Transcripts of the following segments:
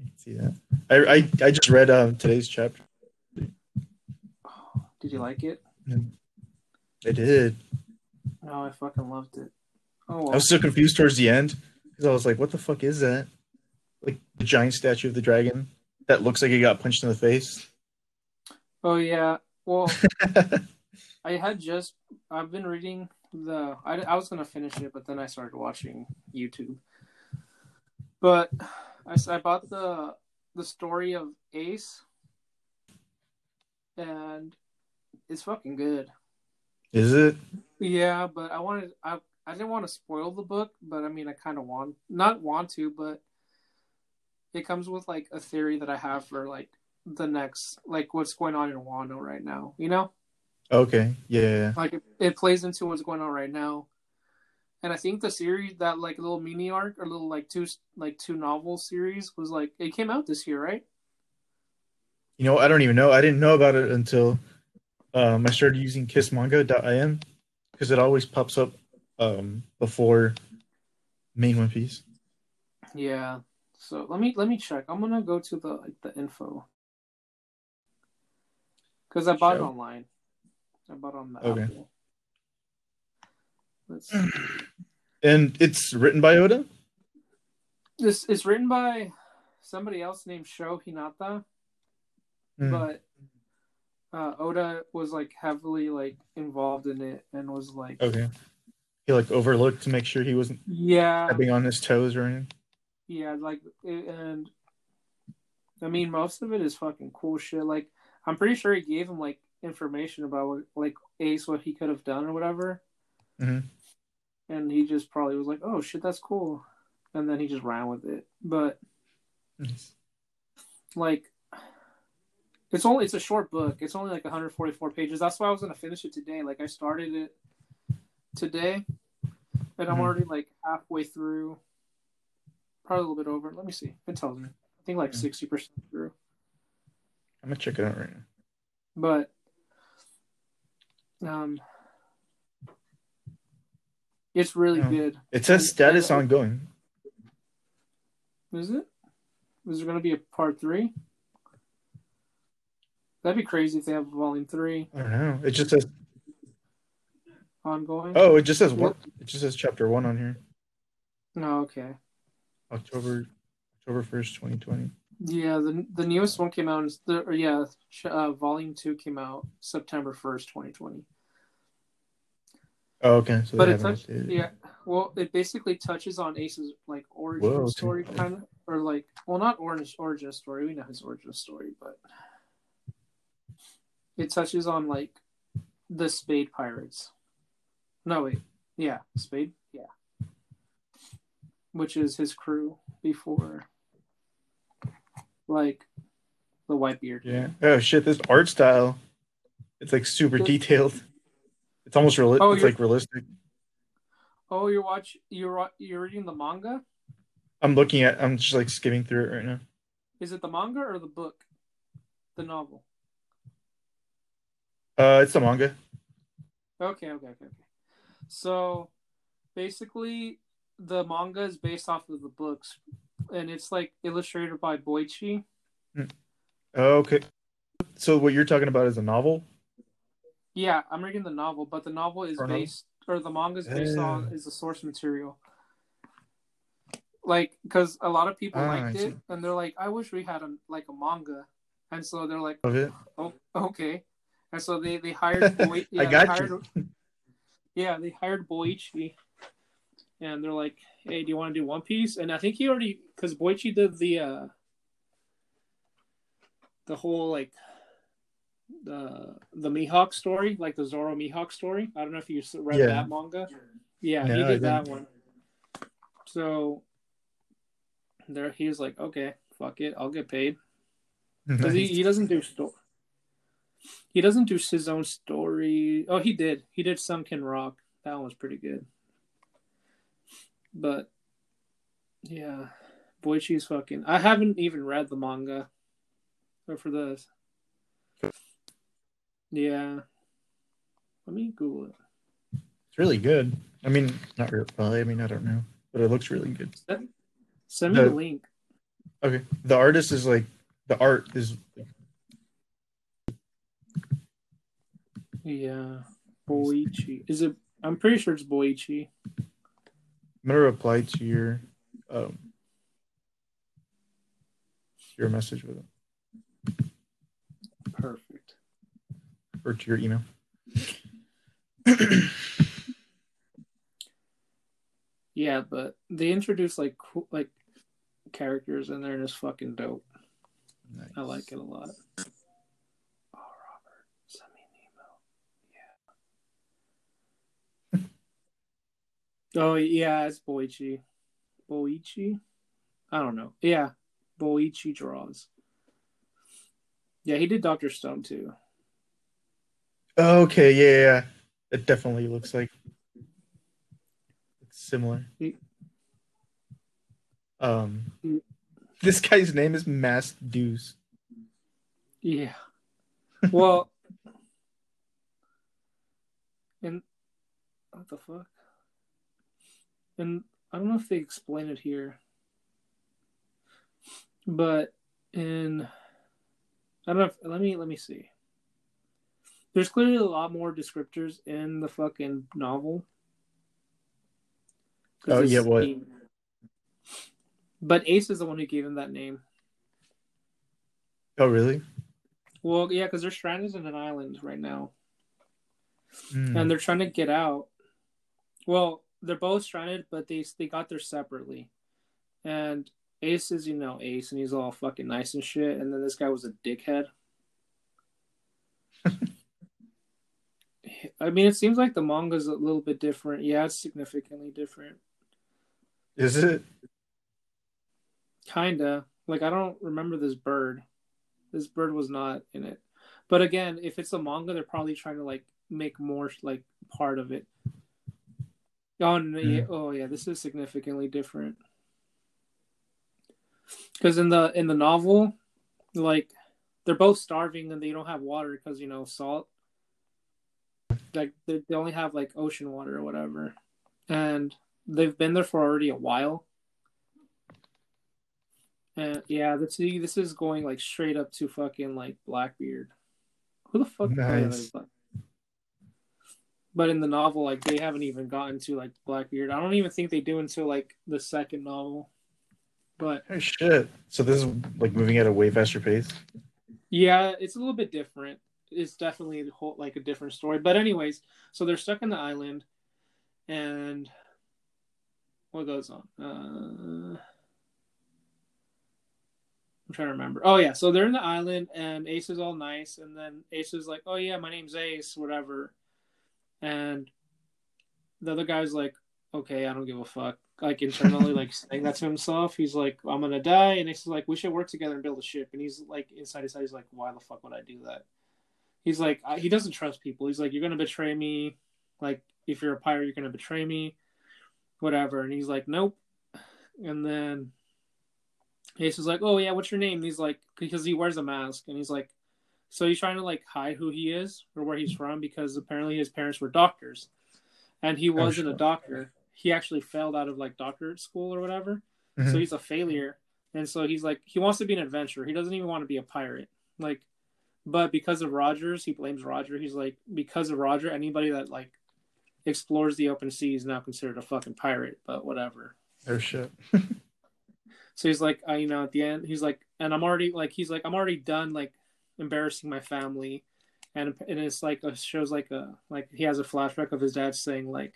I see that. I I, I just read um today's chapter. Did you like it? I did. Oh, I fucking loved it. Oh, I was so confused towards the end because I was like, "What the fuck is that?" Like the giant statue of the dragon that looks like he got punched in the face. oh yeah. Well, I had just I've been reading the I, I was gonna finish it, but then I started watching YouTube. But I, I bought the the story of Ace, and it's fucking good. Is it? Yeah, but I wanted I I didn't want to spoil the book, but I mean I kind of want not want to, but it comes with like a theory that I have for like the next like what's going on in Wano right now. You know, Okay. Yeah. like it, it plays into what's going on right now. And I think the series that like little mini arc or little like two like two novel series was like it came out this year, right? You know, I don't even know. I didn't know about it until um, I started using kissmanga.im because it always pops up um, before main One Piece. Yeah. So let me let me check. I'm gonna go to the like the info because I bought it online. I bought it on the Okay. Apple. Let's. And it's written by Oda. This it's written by somebody else named Sho Hinata, Hmm. but uh, Oda was like heavily like involved in it and was like, Okay. He like overlooked to make sure he wasn't yeah, stepping on his toes or anything. yeah, like and I mean most of it is fucking cool shit. Like I'm pretty sure he gave him like information about what, like Ace what he could have done or whatever, Mhm. And he just probably was like, oh shit, that's cool, and then he just ran with it. But Nice. like it's only it's a short book. It's only like 144 pages. That's why i was gonna finish it today. Like i started it today and i'm Mhm. already like halfway through probably a little bit over. Let me see. It tells me. I think like 60% through. I'm gonna check it out right now. but um it's really Yeah. good It says status ongoing. is it is there gonna be a part three that'd be crazy if they have volume three I don't know. It just says ongoing oh, it just says one. It just says chapter one on here. no okay October October first, twenty twenty. Yeah, the the newest one came out. in- The or yeah, uh, volume two came out September first, twenty twenty. Oh, okay. So But it touched, it. yeah. Well, it basically touches on Ace's like origin Whoa, story, kind of, or like, well, not origin origin story. We know his origin story, but it touches on like the Spade Pirates. No, wait, yeah, Spade, yeah, which is his crew before, like, the Whitebeard. Yeah. Oh shit! This art style, it's like super detailed. It's almost real. Oh, it's like realistic. Oh, you're watch you're you're reading the manga. I'm looking at. I'm just like skimming through it right now. Is it the manga or the book? The novel. Uh, it's the manga. Okay, okay, okay, okay. So basically the manga is based off of the books and it's like illustrated by Boichi. Oh, okay. So what you're talking about is a novel? Yeah, I'm reading the novel, but the novel is based or the manga is based on is the source material. Like cuz a lot of people Ah, liked it and they're like I wish we had a like a manga. And so they're like Of? Oh, okay. And so they they hired Boi- yeah, I got hired, you. Yeah, they hired Boichi, and they're like, "Hey, do you want to do One Piece?" And I think he already because Boichi did the uh the whole like the the Mihawk story, like the Zoro Mihawk story. I don't know if you read Yeah. that manga. Yeah, No, he did that one. So there, he was like, "Okay, fuck it, I'll get paid." Because he, Nice. he doesn't do story. He doesn't do his own story. Oh, he did. He did Sunken Rock. That one was pretty good. But yeah, Boichi's fucking. I haven't even read the manga. Or for this. Yeah. Let me Google it. It's really good. I mean, not really. I mean, I don't know, but it looks really good. Send me The- the link. Okay, the artist is like the art is Yeah, Boichi. Is it? I'm pretty sure it's Boichi. I'm gonna reply to your um your message with it Perfect. Or to your email. Yeah, but they introduce like cool, like characters in there and it's fucking dope. Nice. I like it a lot. Oh, Robert, send me an email. Yeah. oh yeah, it's Boichi. Boichi. I don't know. Yeah, Boichi draws. Yeah, he did Doctor Stone too. Okay, yeah, yeah. It definitely looks like it's similar. Um, this guy's name is Mass Deuce. Yeah. Well, and what the fuck? And I don't know if they explain it here, but in I don't know. If, let me let me see. There's clearly a lot more descriptors in the fucking novel. Oh, yeah, what? he- But Ace is the one who gave him that name. Oh, really? Well, yeah, because they're stranded in an island right now. Hmm. and they're trying to get out. Well, they're both stranded, but they they got there separately. And Ace is, you know, Ace, and he's all fucking nice and shit. And then this guy was a dickhead. I mean, it seems like the manga's a little bit different. Yeah, it's significantly different. Is it? Kinda. Like I don't remember this bird. This bird was not in it. But again, if it's a manga, they're probably trying to like make more like part of it. Oh no, mm-hmm. yeah, oh yeah, this is significantly different. Because in the in the novel, like they're both starving and they don't have water because you know salt. Like they, they only have like ocean water or whatever, and they've been there for already a while. And yeah, this this is going like straight up to fucking like Blackbeard. Who the fuck? Nice. But in the novel, like they haven't even gotten to like Blackbeard. I don't even think they do until like the second novel. But Oh shit! So this is like moving at a way faster pace. yeah, it's a little bit different. It's definitely a whole, like a different story. But anyways, so they're stuck in the island, and what goes on? Uh, I'm trying to remember. Oh yeah, so they're in the island, and Ace is all nice, and then Ace is like, "Oh yeah, my name's Ace, whatever," and the other guy's like, "Okay, I don't give a fuck." Like internally, like saying that to himself. He's like, "I'm gonna die," and Ace is like, "We should work together and build a ship." And he's like, inside his head, he's like, "Why the fuck would I do that?" He's like, I, he doesn't trust people. He's like, "You're gonna betray me. Like, if you're a pirate, you're gonna betray me, whatever." And he's like, "Nope." And then Ace is like, "Oh yeah, what's your name?" And he's like, because he wears a mask, and he's like, so he's trying to like hide who he is or where he's from because apparently his parents were doctors, and he wasn't a doctor. He actually failed out of like doctorate school or whatever, so Mhm. he's a failure. And so he's like, he wants to be an adventurer. He doesn't even want to be a pirate. Like, but because of Rogers, he blames Roger. He's like, because of Roger, anybody that like explores the open sea is now considered a fucking pirate. But whatever. Oh shit! So he's like, uh, you know, at the end, he's like, and I'm already like, he's like, I'm already done like embarrassing my family, and and it's like a shows like a like he has a flashback of his dad saying like,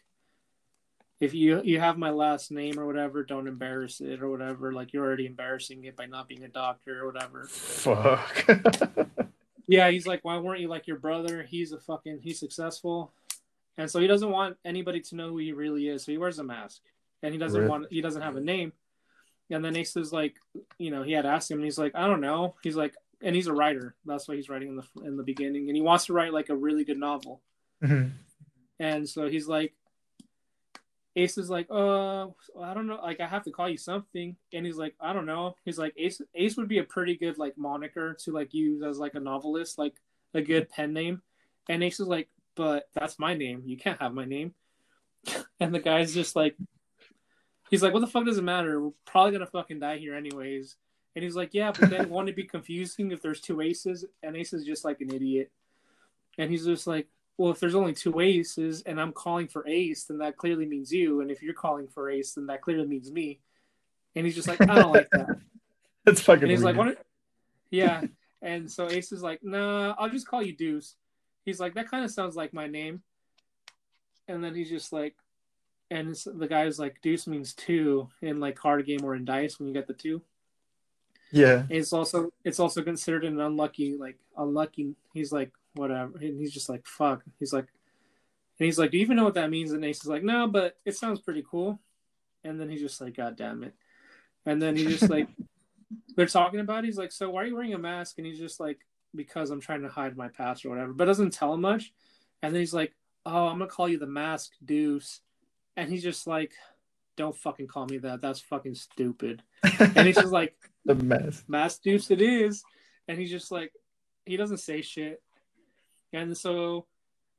if you you have my last name or whatever, don't embarrass it or whatever. Like you're already embarrassing it by not being a doctor or whatever. Fuck. Yeah, he's like, why weren't you like your brother? He's a fucking he's successful, and so he doesn't want anybody to know who he really is. So he wears a mask, and he doesn't Right. want he doesn't have a name. And then Ace is like, you know, he had asked him, and he's like, I don't know. He's like, and he's a writer. That's why he's writing in the in the beginning, and he wants to write like a really good novel. Mhm. And so he's like, Ace is like, uh, I don't know, like I have to call you something. And he's like, I don't know. He's like, Ace, Ace would be a pretty good like moniker to like use as like a novelist, like a good pen name. And Ace is like, but that's my name. You can't have my name. And the guy's just like, he's like, what the fuck does it matter? We're probably gonna fucking die here anyways. And he's like, yeah, but then won't it be confusing if there's two aces? And Ace is just like an idiot. And he's just like, well, if there's only two aces and I'm calling for ace, then that clearly means you. And if you're calling for ace, then that clearly means me. And he's just like, I don't like that. That's fucking. And he's weird. like, what? Yeah. And so Ace is like, nah, I'll just call you Deuce. He's like, that kind of sounds like my name. And then he's just like, and the guy's like, Deuce means two in like card game or in dice when you get the two. yeah. And it's also it's also considered an unlucky like unlucky. He's like whatever, and he's just like fuck. He's like, and he's like, do you even know what that means? And Ace is like, no, but it sounds pretty cool. And then he's just like, God damn it. And then he's just like, they're talking about. It. He's like, so why are you wearing a mask? And he's just like, because I'm trying to hide my past or whatever. But doesn't tell him much. And then he's like, oh, I'm gonna call you the Mask Deuce. And he's just like, don't fucking call me that. That's fucking stupid. And he's just like, the mess. Mask Deuce it is. And he's just like, he doesn't say shit. And so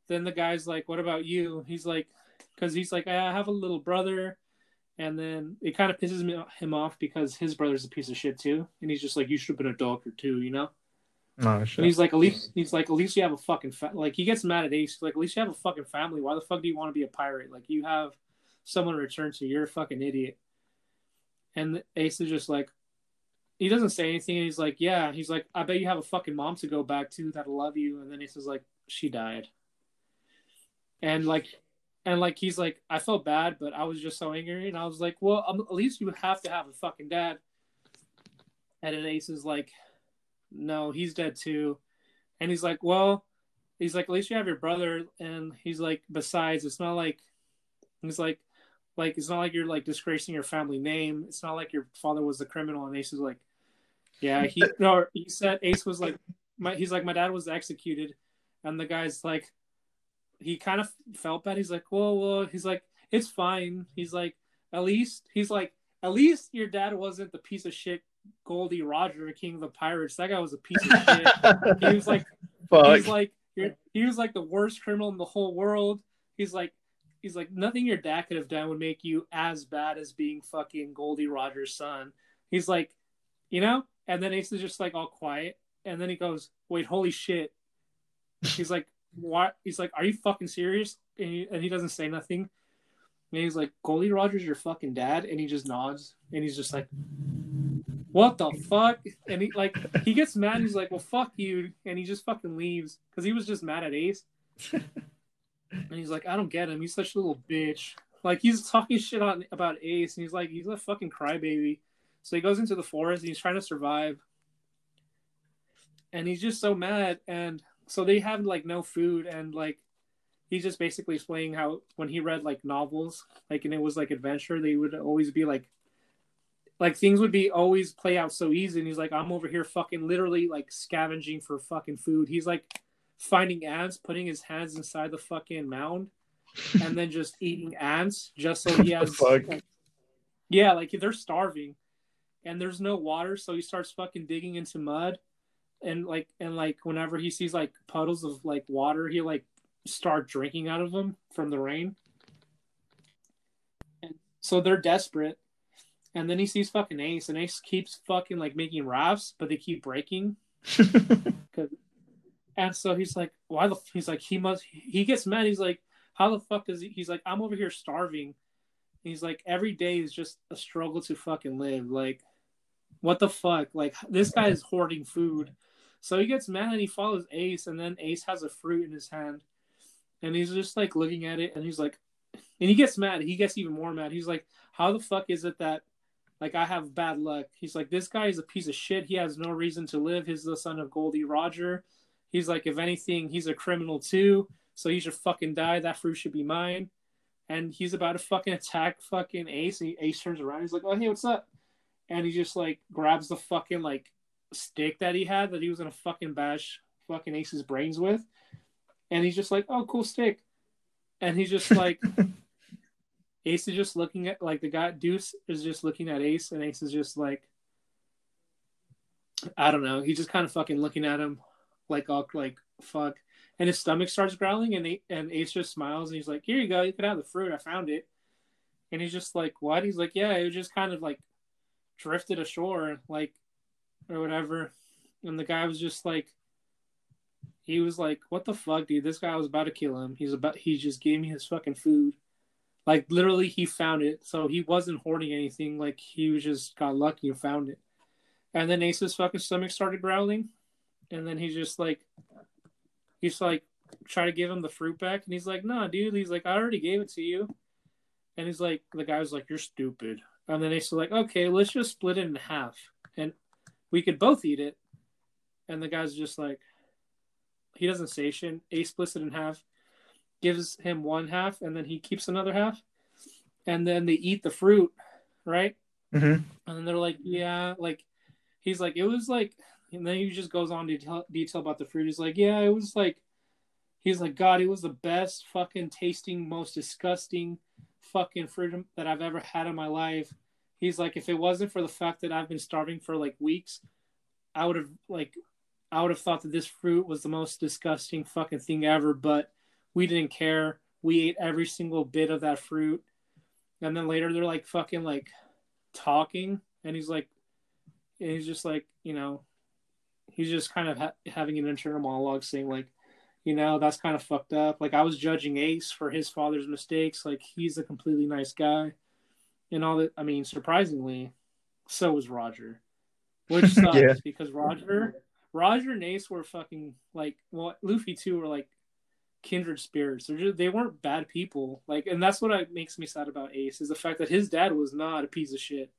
then the guy's like, what about you? He's like, because he's like, I have a little brother. And then it kind of pisses me, him off because his brother's a piece of shit too. And he's just like, you should have been a doctor too, you know? Oh And he's like, at least he's like, at least you have a fucking fa-. like. He gets mad at Ace. Like, at least you have a fucking family. Why the fuck do you want to be a pirate? Like, you have someone to return to. You're a fucking idiot. And Ace is just like, he doesn't say anything. He's like, yeah. He's like, I bet you have a fucking mom to go back to that'll love you. And then he says like, she died. And like, and like he's like, I felt bad, but I was just so angry. And I was like, well, um, at least you have to have a fucking dad. And then Ace is like, no, he's dead too. And he's like, well, he's like, at least you have your brother. And he's like, besides, it's not like, he's like, like it's not like you're like disgracing your family name. It's not like your father was a criminal. And Ace is like, yeah, he no, he said Ace was like, my he's like, my dad was executed, and the guy's like, he kind of felt bad. He's like, well, well, he's like, it's fine. He's like, at least he's like, at least your dad wasn't the piece of shit Gol D. Roger, King of the Pirates. That guy was a piece of shit. he was like, Fuck. he's like, he was like the worst criminal in the whole world. He's like, he's like, nothing your dad could have done would make you as bad as being fucking Gol D. Roger's son. He's like, you know. And then Ace is just like all quiet, and then he goes, "Wait, holy shit!" He's like, "What?" He's like, "Are you fucking serious?" And he, and he doesn't say nothing. And he's like, "Gol D. Roger's your fucking dad," and he just nods, and he's just like, "What the fuck?" And he like he gets mad. He's like, "Well, fuck you," and he just fucking leaves because he was just mad at Ace. and he's like, "I don't get him. He's such a little bitch." Like he's talking shit on about Ace, and he's like, "He's a fucking crybaby." So he goes into the forest and he's trying to survive. And he's just so mad. And so they have like no food. And like, he's just basically explaining how when he read like novels, like, and it was like adventure, they would always be like, like things would be always play out so easy. And he's like, I'm over here fucking literally like scavenging for fucking food. He's like finding ants, putting his hands inside the fucking mound, and then just eating ants just so he has. like- yeah, like they're starving and there's no water, so he starts fucking digging into mud, and like and like whenever he sees like puddles of like water, he like start drinking out of them from the rain. And so they're desperate, and then he sees fucking Ace, and Ace keeps fucking like making rafts, but they keep breaking. And so he's like, why the? He's like, he must. He gets mad. He's like, how the fuck does he? He's like, I'm over here starving. He's like, every day is just a struggle to fucking live. Like, what the fuck? Like, this guy is hoarding food. So he gets mad and he follows Ace, and then Ace has a fruit in his hand, and he's just like looking at it, and he's like, and he gets mad. He gets even more mad. He's like, how the fuck is it that, like, I have bad luck? He's like, this guy is a piece of shit. He has no reason to live. He's the son of Gol D. Roger. He's like, if anything, he's a criminal too. So he should fucking die. That fruit should be mine. And he's about to fucking attack fucking Ace. And Ace turns around. He's like, oh, hey, what's up? And he just like grabs the fucking like stick that he had that he was gonna fucking bash fucking Ace's brains with. And he's just like, oh, cool stick. And he's just like, Ace is just looking at like the guy Deuce is just looking at Ace, and Ace is just like, I don't know. He's just kind of fucking looking at him, like all like fuck. And his stomach starts growling, and A- and Ace just smiles, and he's like, "Here you go. You can have the fruit. I found it." And he's just like, "What?" He's like, "Yeah, it was just kind of like drifted ashore. Like or whatever, and the guy was just like, he was like, "What the fuck, dude? This guy was about to kill him. He's about. He just gave me his fucking food." Like literally, he found it, so he wasn't hoarding anything. Like he was just got lucky and found it. And then Ace's fucking stomach started growling, and then he's just like, he's like, try to give him the fruit back, and he's like, "Nah, dude." He's like, "I already gave it to you," and he's like, the guy was like, "You're stupid." And then Ace was like, "Okay, let's just split it in half, and we could both eat it." And the guy's just like, he doesn't say shit. Ace splits it in half, gives him one half, and then he keeps another half. And then they eat the fruit, right? Mm-hmm. And then they're like, yeah, like he's like, it was like, and then he just goes on to tell, detail about the fruit. He's like, yeah, it was like, he's like, God, it was the best fucking tasting, most disgusting fucking fruit that I've ever had in my life. He's like, if it wasn't for the fact that I've been starving for like weeks, I would have like I would have thought that this fruit was the most disgusting fucking thing ever, but we didn't care. We ate every single bit of that fruit. And then later they're like fucking like talking, and he's like, and he's just like, you know, he's just kind of ha- having an internal monologue saying like, you know, that's kind of fucked up. Like I was judging Ace for his father's mistakes. Like he's a completely nice guy, and all that. I mean, surprisingly, so was Roger, which sucks yeah. because Roger Roger and Ace were fucking like well Luffy too were like kindred spirits. They're just, they weren't bad people. Like and that's what I, makes me sad about Ace is the fact that his dad was not a piece of shit.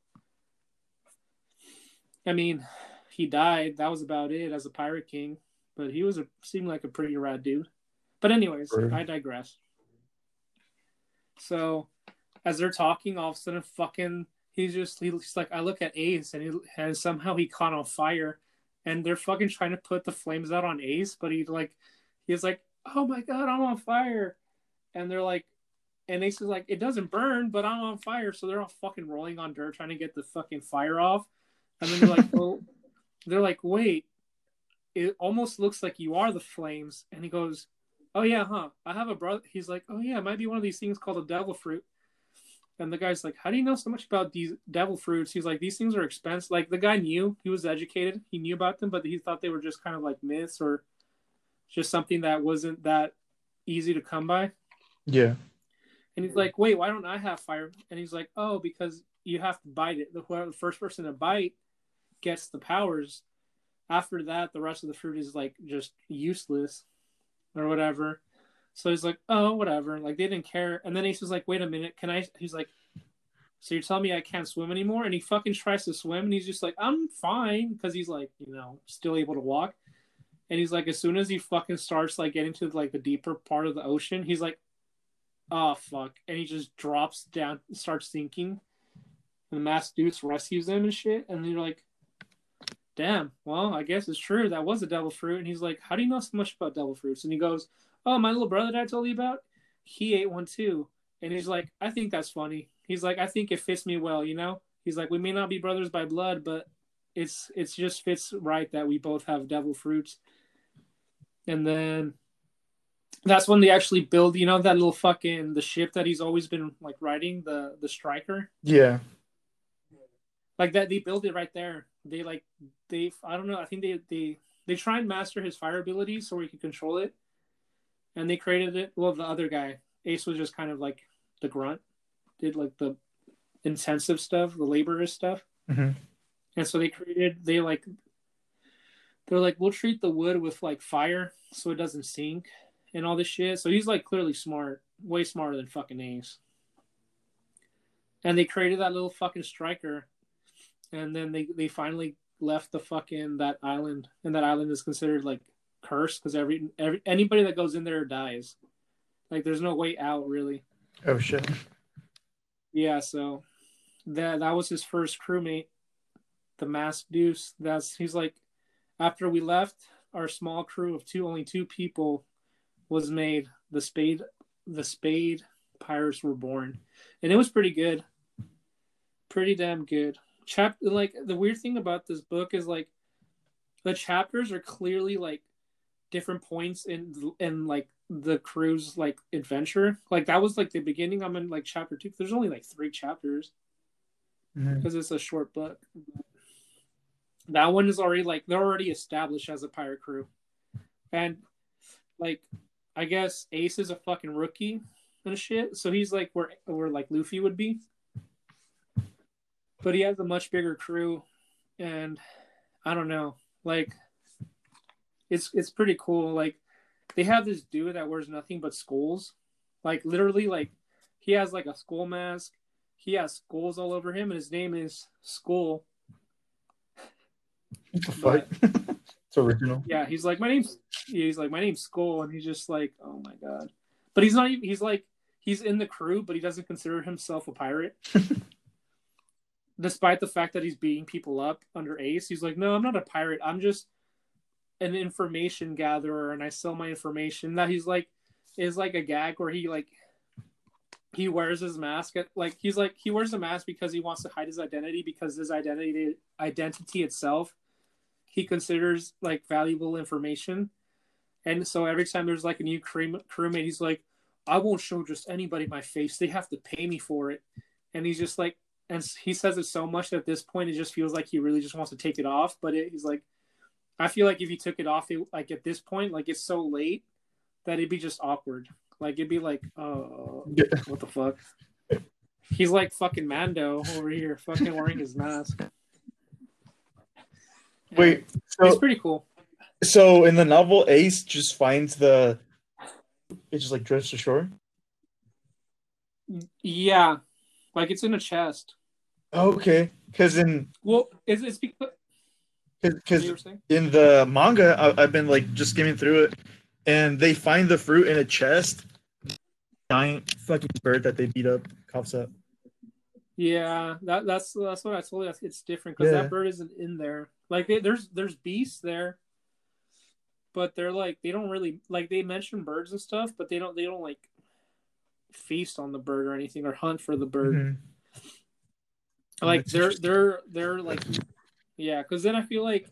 I mean, he died. That was about it as a pirate king, but he was a seemed like a pretty rad dude. But anyways, I digress. So, as they're talking, all of a sudden, fucking, he's just he's like, I look at Ace, and he and somehow he caught on fire, and they're fucking trying to put the flames out on Ace, but he like he's like, "Oh my god, I'm on fire," and they're like, and Ace is like, "It doesn't burn, but I'm on fire," so they're all fucking rolling on dirt trying to get the fucking fire off, and then they're like, "Well," they're like, "Wait." It almost looks like you are the flames, and he goes, "Oh yeah, huh? I have a brother." He's like, "Oh yeah, it might be one of these things called a devil fruit." And the guy's like, How do you know so much about these devil fruits? He's like, These things are expensive. Like, the guy knew, he was educated, he knew about them, but he thought they were just kind of like myths or just something that wasn't that easy to come by. Yeah. And he's like, Wait, why don't I have fire? And he's like, Oh, because you have to bite it. The, first person to bite gets the powers. After that, the rest of the fruit is like just useless or whatever. So he's like, oh, whatever. Like they didn't care. And then Ace was like, wait a minute, can I? He's like, so you're telling me I can't swim anymore? And he fucking tries to swim, and he's just like, I'm fine, because he's like, you know, still able to walk. And he's like, as soon as he fucking starts like getting to like the deeper part of the ocean, he's like, oh fuck, and he just drops down, starts sinking. And the masked dude rescues him and shit, and you're like, damn, well, I guess it's true. That was a devil fruit. And he's like, how do you know so much about devil fruits? And he goes, oh, my little brother that I told you about, he ate one too. And he's like, I think that's funny. He's like, I think it fits me well, you know? He's like, we may not be brothers by blood, but it's it's just fits right that we both have devil fruits. And then that's when they actually build, you know, that little fucking the ship that he's always been like riding, the the striker. Yeah. Like that they build it right there. They like they I don't know, I think they they they try and master his fire abilities so he can control it and they created it. Well, the other guy, Ace, was just kind of like the grunt, did like the intensive stuff, the laborious stuff, mm-hmm. and so they created. They like, they're like, we'll treat the wood with like fire so it doesn't sink and all this shit. So he's like clearly smart, way smarter than fucking Ace. And they created that little fucking striker, and then they they finally left the fucking that island, and that island is considered like cursed because every every anybody that goes in there dies. Like there's no way out really. Oh shit. Yeah, so that that was his first crewmate, the masked deuce. That's he's like after we left, our small crew of two only two people was made. The spade the spade pirates were born. And it was pretty good. Pretty damn good. Chap like the weird thing about this book is like the chapters are clearly like different points in in like the crew's like adventure. Like that was like the beginning. I'm in like chapter two. There's only like three chapters because mm-hmm. it's a short book. That one is already like they're already established as a pirate crew, and like I guess Ace is a fucking rookie and shit, so he's like where where like Luffy would be, but he has a much bigger crew, and I don't know, like it's it's pretty cool. Like they have this dude that wears nothing but skulls, like literally like he has like a skull mask. He has skulls all over him, and his name is Skull What the fuck? it's original. Yeah, he's like my name's he's like my name's Skull, and he's just like oh my god, but he's not even he's like he's in the crew, but he doesn't consider himself a pirate. Despite the fact that he's beating people up under Ace, he's like, no, I'm not a pirate. I'm just an information gatherer, and I sell my information. That he's like is like a gag where he like he wears his mask at, like he's like he wears a mask because he wants to hide his identity because his identity identity itself he considers like valuable information. And so every time there's like a new crew, crewmate, he's like, I won't show just anybody my face. They have to pay me for it. And he's just like, and he says it so much that at this point, it just feels like he really just wants to take it off. But it, he's like, I feel like if he took it off, it, like at this point, like it's so late that it'd be just awkward. Like it'd be like, oh, what the fuck? He's like fucking Mando over here, fucking wearing his mask. Wait, so, it's pretty cool. so in the novel, Ace just finds the it just like drifts ashore. Yeah, like it's in a chest. Okay, because in Well, it's, it's because because you were saying. in the manga, I, I've been like just skimming through it, and they find the fruit in a chest. Giant fucking bird that they beat up coughs up. Yeah, that that's that's what I told you. It's different because Yeah. that bird isn't in there. Like they, there's there's beasts there, but they're like they don't really like they mention birds and stuff, but they don't they don't like feast on the bird or anything or hunt for the bird. Mhm. Like they're they're they're like yeah, because then I feel like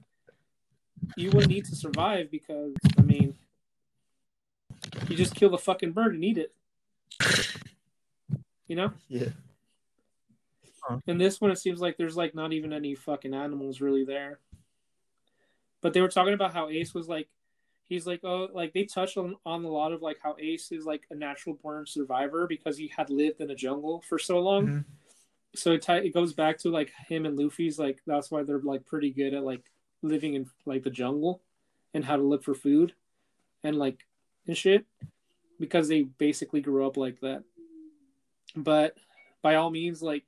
you wouldn't need to survive because I mean you just kill the fucking bird and eat it. You know? Yeah. And this one, it seems like there's like not even any fucking animals really there. But they were talking about how Ace was like, he's like, oh, like they touched on, on a lot of like how Ace is like a natural born survivor because he had lived in a jungle for so long. Mhm. So it, ti- it goes back to like him and Luffy's like that's why they're like pretty good at like living in like the jungle and how to look for food and like and shit because they basically grew up like that. But by all means, like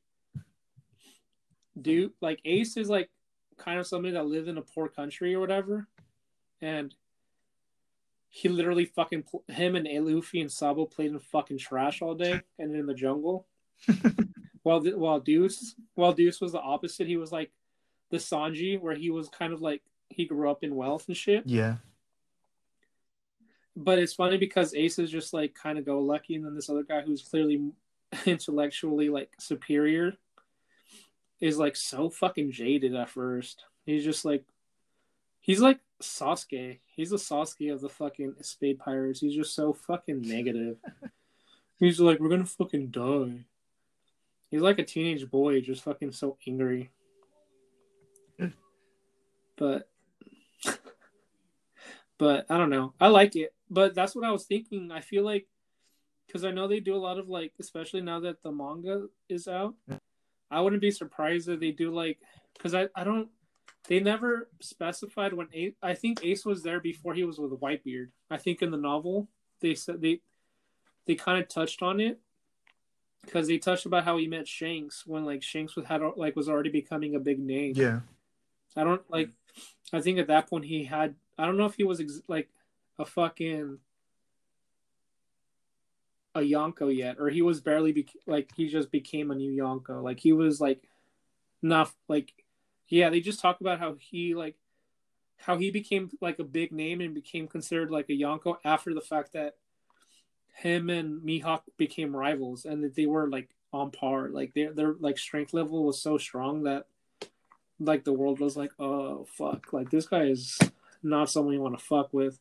dude like ace is like kind of somebody that lived in a poor country or whatever and he literally fucking pl- him and Luffy and Sabo played in fucking trash all day and in the jungle while the, while Deuce while Deuce was the opposite he was like the Sanji where he was kind of like he grew up in wealth and shit Yeah. but it's funny because Ace is just like kind of go lucky, and then this other guy who's clearly intellectually like superior is like so fucking jaded at first. He's just like he's like Sasuke. He's a Sasuke of the fucking Spade Pirates. He's just so fucking negative. he's like, we're gonna fucking die. He's like a teenage boy, just fucking so angry. But but I don't know. I like it, but that's what I was thinking. I feel like because I know they do a lot of like, especially now that the manga is out. I wouldn't be surprised if they do like because I I don't. They never specified when Ace. I think Ace was there before he was with Whitebeard. I think in the novel they said they they kind of touched on it because they touched about how he met Shanks when like Shanks was had like was already becoming a big name. Yeah. I don't like. I think at that point he had. I don't know if he was ex- like a fucking a Yonko yet, or he was barely be- like he just became a new Yonko. Like he was like not like yeah. They just talk about how he like how he became like a big name and became considered like a Yonko after the fact that him and Mihawk became rivals and that they were like on par. Like their their like strength level was so strong that like the world was like, oh fuck, like this guy is not someone you want to fuck with.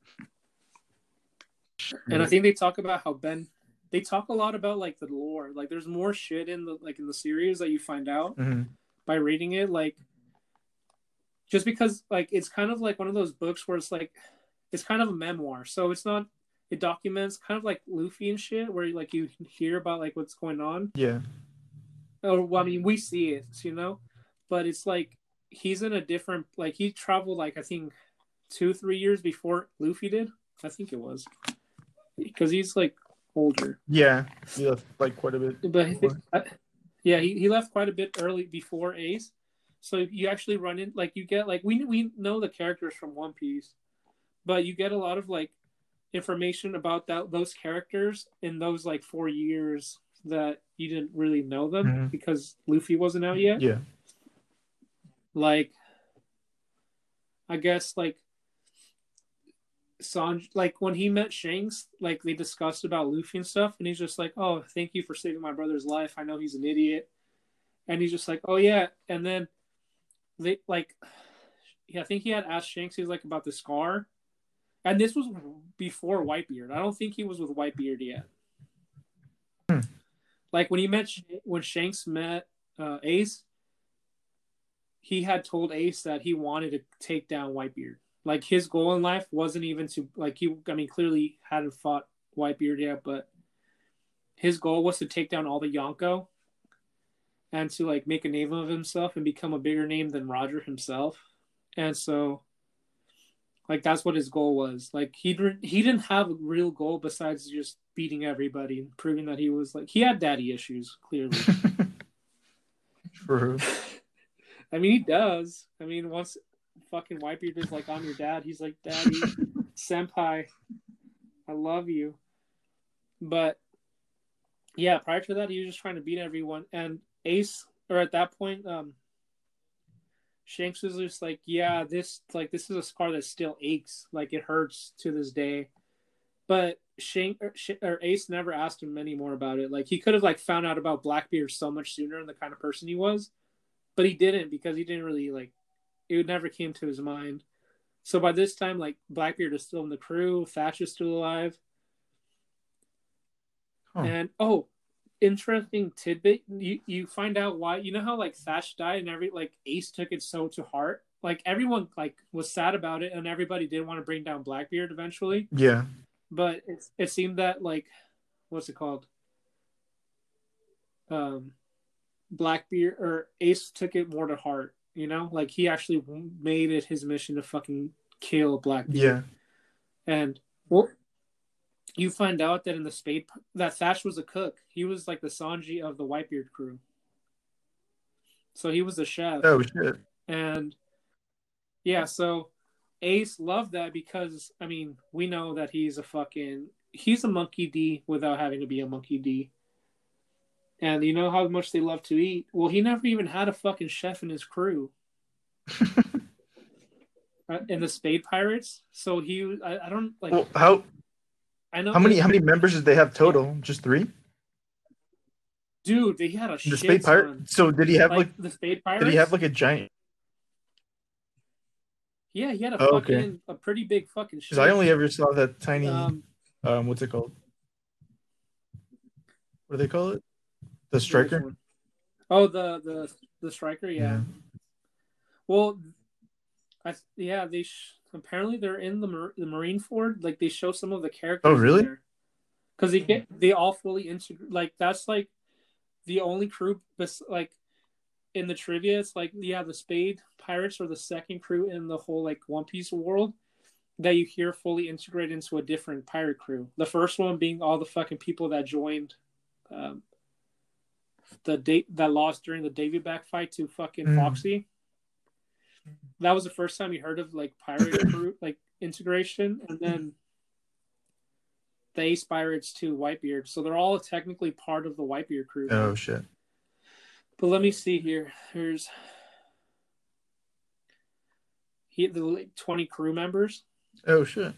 And I think they talk about how Ben they talk a lot about like the lore. Like there's more shit in the like in the series that you find out Mhm. by reading it. Like just because like it's kind of like one of those books where it's like it's kind of a memoir, so it's not it documents kind of like Luffy and shit, where like you hear about like what's going on. Yeah. Or well, I mean, we see it, you know, but it's like he's in a different like he traveled like I think two three years before Luffy did. I think it was because he's like older. Yeah, he left like quite a bit. But yeah, he, he left quite a bit early before Ace. So you actually run in like you get like we we know the characters from One Piece, but you get a lot of like information about that those characters in those like four years that you didn't really know them mm-hmm. because Luffy wasn't out yet. Yeah. Like I guess like Sanj like when he met Shanks, like they discussed about Luffy and stuff, and he's just like, Oh, thank you for saving my brother's life. I know he's an idiot. And he's just like, Oh yeah. And then they like yeah, I think he had asked Shanks, he was like about the scar and this was before Whitebeard. I don't think he was with Whitebeard yet. Hmm. Like when he met when Shanks met uh, Ace, he had told Ace that he wanted to take down Whitebeard. Like his goal in life wasn't even to like he. I mean, clearly hadn't fought Whitebeard yet, but his goal was to take down all the Yonko and to like make a name of himself and become a bigger name than Roger himself. And so like that's what his goal was. Like he he didn't have a real goal besides just beating everybody and proving that he was like he had daddy issues clearly. True. I mean he does. I mean once fucking Whitebeard is like I'm your dad, he's like daddy, senpai, I love you. But yeah, prior to that he was just trying to beat everyone and Ace or at that point um Shanks was just like, yeah, this like this is a scar that still aches, like it hurts to this day. But Shank or, or Ace never asked him any more about it. Like he could have like found out about Blackbeard so much sooner and the kind of person he was, but he didn't because he didn't really like. It never came to his mind. So by this time, like Blackbeard is still in the crew, Thatch is still alive, huh. and oh, interesting tidbit. You you find out why you know how like Thatch died and every like Ace took it so to heart. Like everyone like was sad about it and everybody did want to bring down Blackbeard eventually. Yeah. But it it seemed that like what's it called? Um Blackbeard or Ace took it more to heart, you know? Like he actually made it his mission to fucking kill Blackbeard. Yeah. And well you find out that in the spade that Thatch was a cook. He was like the Sanji of the Whitebeard crew. So he was a chef. Oh shit. And yeah, so Ace loved that because I mean, we know that he's a fucking he's a monkey D without having to be a monkey D. And you know how much they love to eat? Well, he never even had a fucking chef in his crew. uh, in the Spade Pirates. So he I, I don't like well, how I know. How many? How many members did they have total? Just three. Dude, they had a the spade pirate. So did he have like, like, the spade pirate? Did he have like a giant? Yeah, he had a oh, fucking okay. a pretty big fucking. Because I only ever saw that tiny. Um, um, what's it called? What do they call it? The striker. Oh, the the the striker. Yeah. yeah. Well, I yeah they sh- apparently they're in the Mar- the Marineford. Like they show some of the characters. Oh, really? Because they get they all fully integrate. Like that's like the only crew, bes- like in the trivia, it's like yeah, the Spade Pirates are the second crew in the whole like One Piece world that you hear fully integrated into a different pirate crew. The first one being all the fucking people that joined. Um, the date that lost during the Davy back fight to fucking mm. Foxy that was the first time you heard of like pirate crew like integration, and then the Ace Pirates to Whitebeard. So they're all technically part of the Whitebeard crew. Oh shit! But let me see here. Here's he the like, twenty crew members. Oh shit!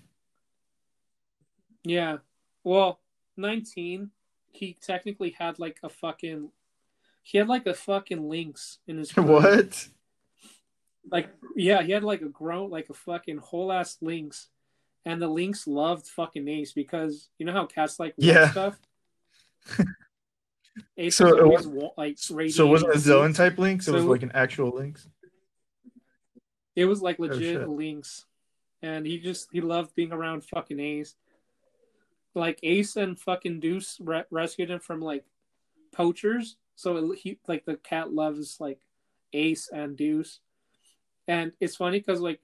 Yeah, well, nineteen. He technically had like a fucking. He had like a fucking lynx in his. Crew. What? Like yeah, he had like a grown like a fucking whole ass lynx, and the lynx loved fucking Ace because you know how cats like yeah stuff. Ace so was, was like so it wasn't a Zoan type lynx. So, it was like an actual lynx. It was like Oh, legit shit. lynx, and he just he loved being around fucking Ace. Like Ace and fucking Deuce re- rescued him from like poachers, so it, he like the cat loves like Ace and Deuce, and it's funny because like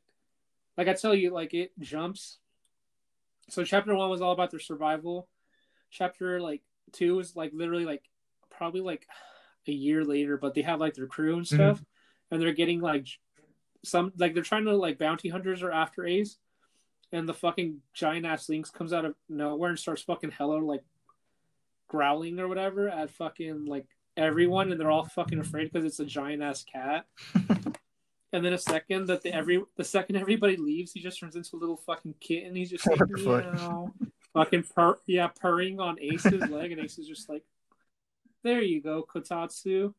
like I tell you like it jumps. So chapter one was all about their survival. Chapter like two is like literally like probably like a year later, but they have like their crew and mhm. stuff, and they're getting like some like they're trying to like bounty hunters are after a's and the fucking giant ass lynx comes out of nowhere and starts fucking hella like growling or whatever at fucking like everyone, and they're all fucking afraid because it's a giant ass cat. and then a second that the every the second everybody leaves, he just turns into a little fucking kitten. He's just like What the fuck? meow, fucking purr, yeah, purring on Ace's leg, and Ace is just like, "There you go, Kotatsu,"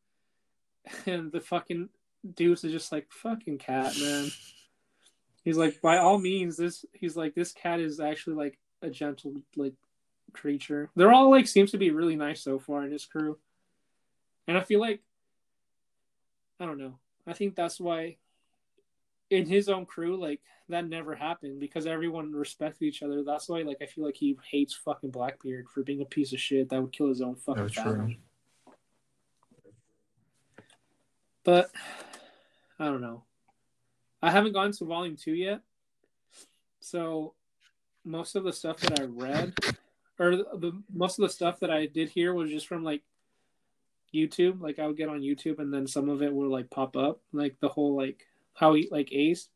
and the fucking Deuce is just like, "Fucking cat, man." He's like, by all means, this. He's like, this cat is actually like a gentle like creature. They're all like seems to be really nice so far in his crew, and I feel like I don't know. I think that's why in his own crew, like that never happened because everyone respected each other. That's why, like, I feel like he hates fucking Blackbeard for being a piece of shit that would kill his own fucking That's true. But I don't know. I haven't gone to volume two yet, so most of the stuff that I read, or the, the most of the stuff that I did here was just from like YouTube. Like I would get on YouTube, and then some of it would like pop up, like the whole like how he like Ace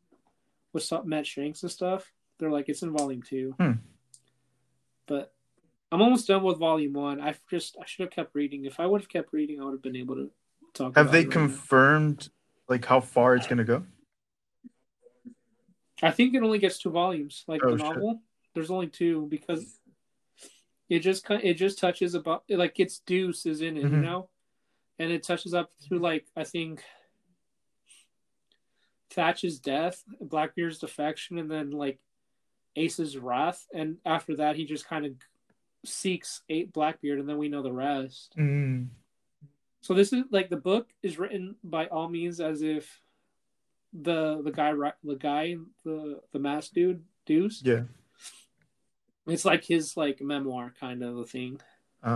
with some- Matt Shanks and stuff. They're like it's in volume two, Hmm. but I'm almost done with volume one. I just I should have kept reading. If I would have kept reading, I would have been able to talk. Have about they it right now. confirmed like how far it's gonna go? I think it only gets two volumes. Like Oh, the shit. novel, there's only two because it just kind it just touches about like its Deuce is in it, you Mhm. know, and it touches up to like I think Thatch's death, Blackbeard's defection, and then like Ace's wrath, and after that he just kind of seeks eight Blackbeard, and then we know the rest. Mm. So this is like the book is written by all means as if the the guy the guy the the masked dude Deuce Yeah. it's like his like memoir kind of a thing. Oh.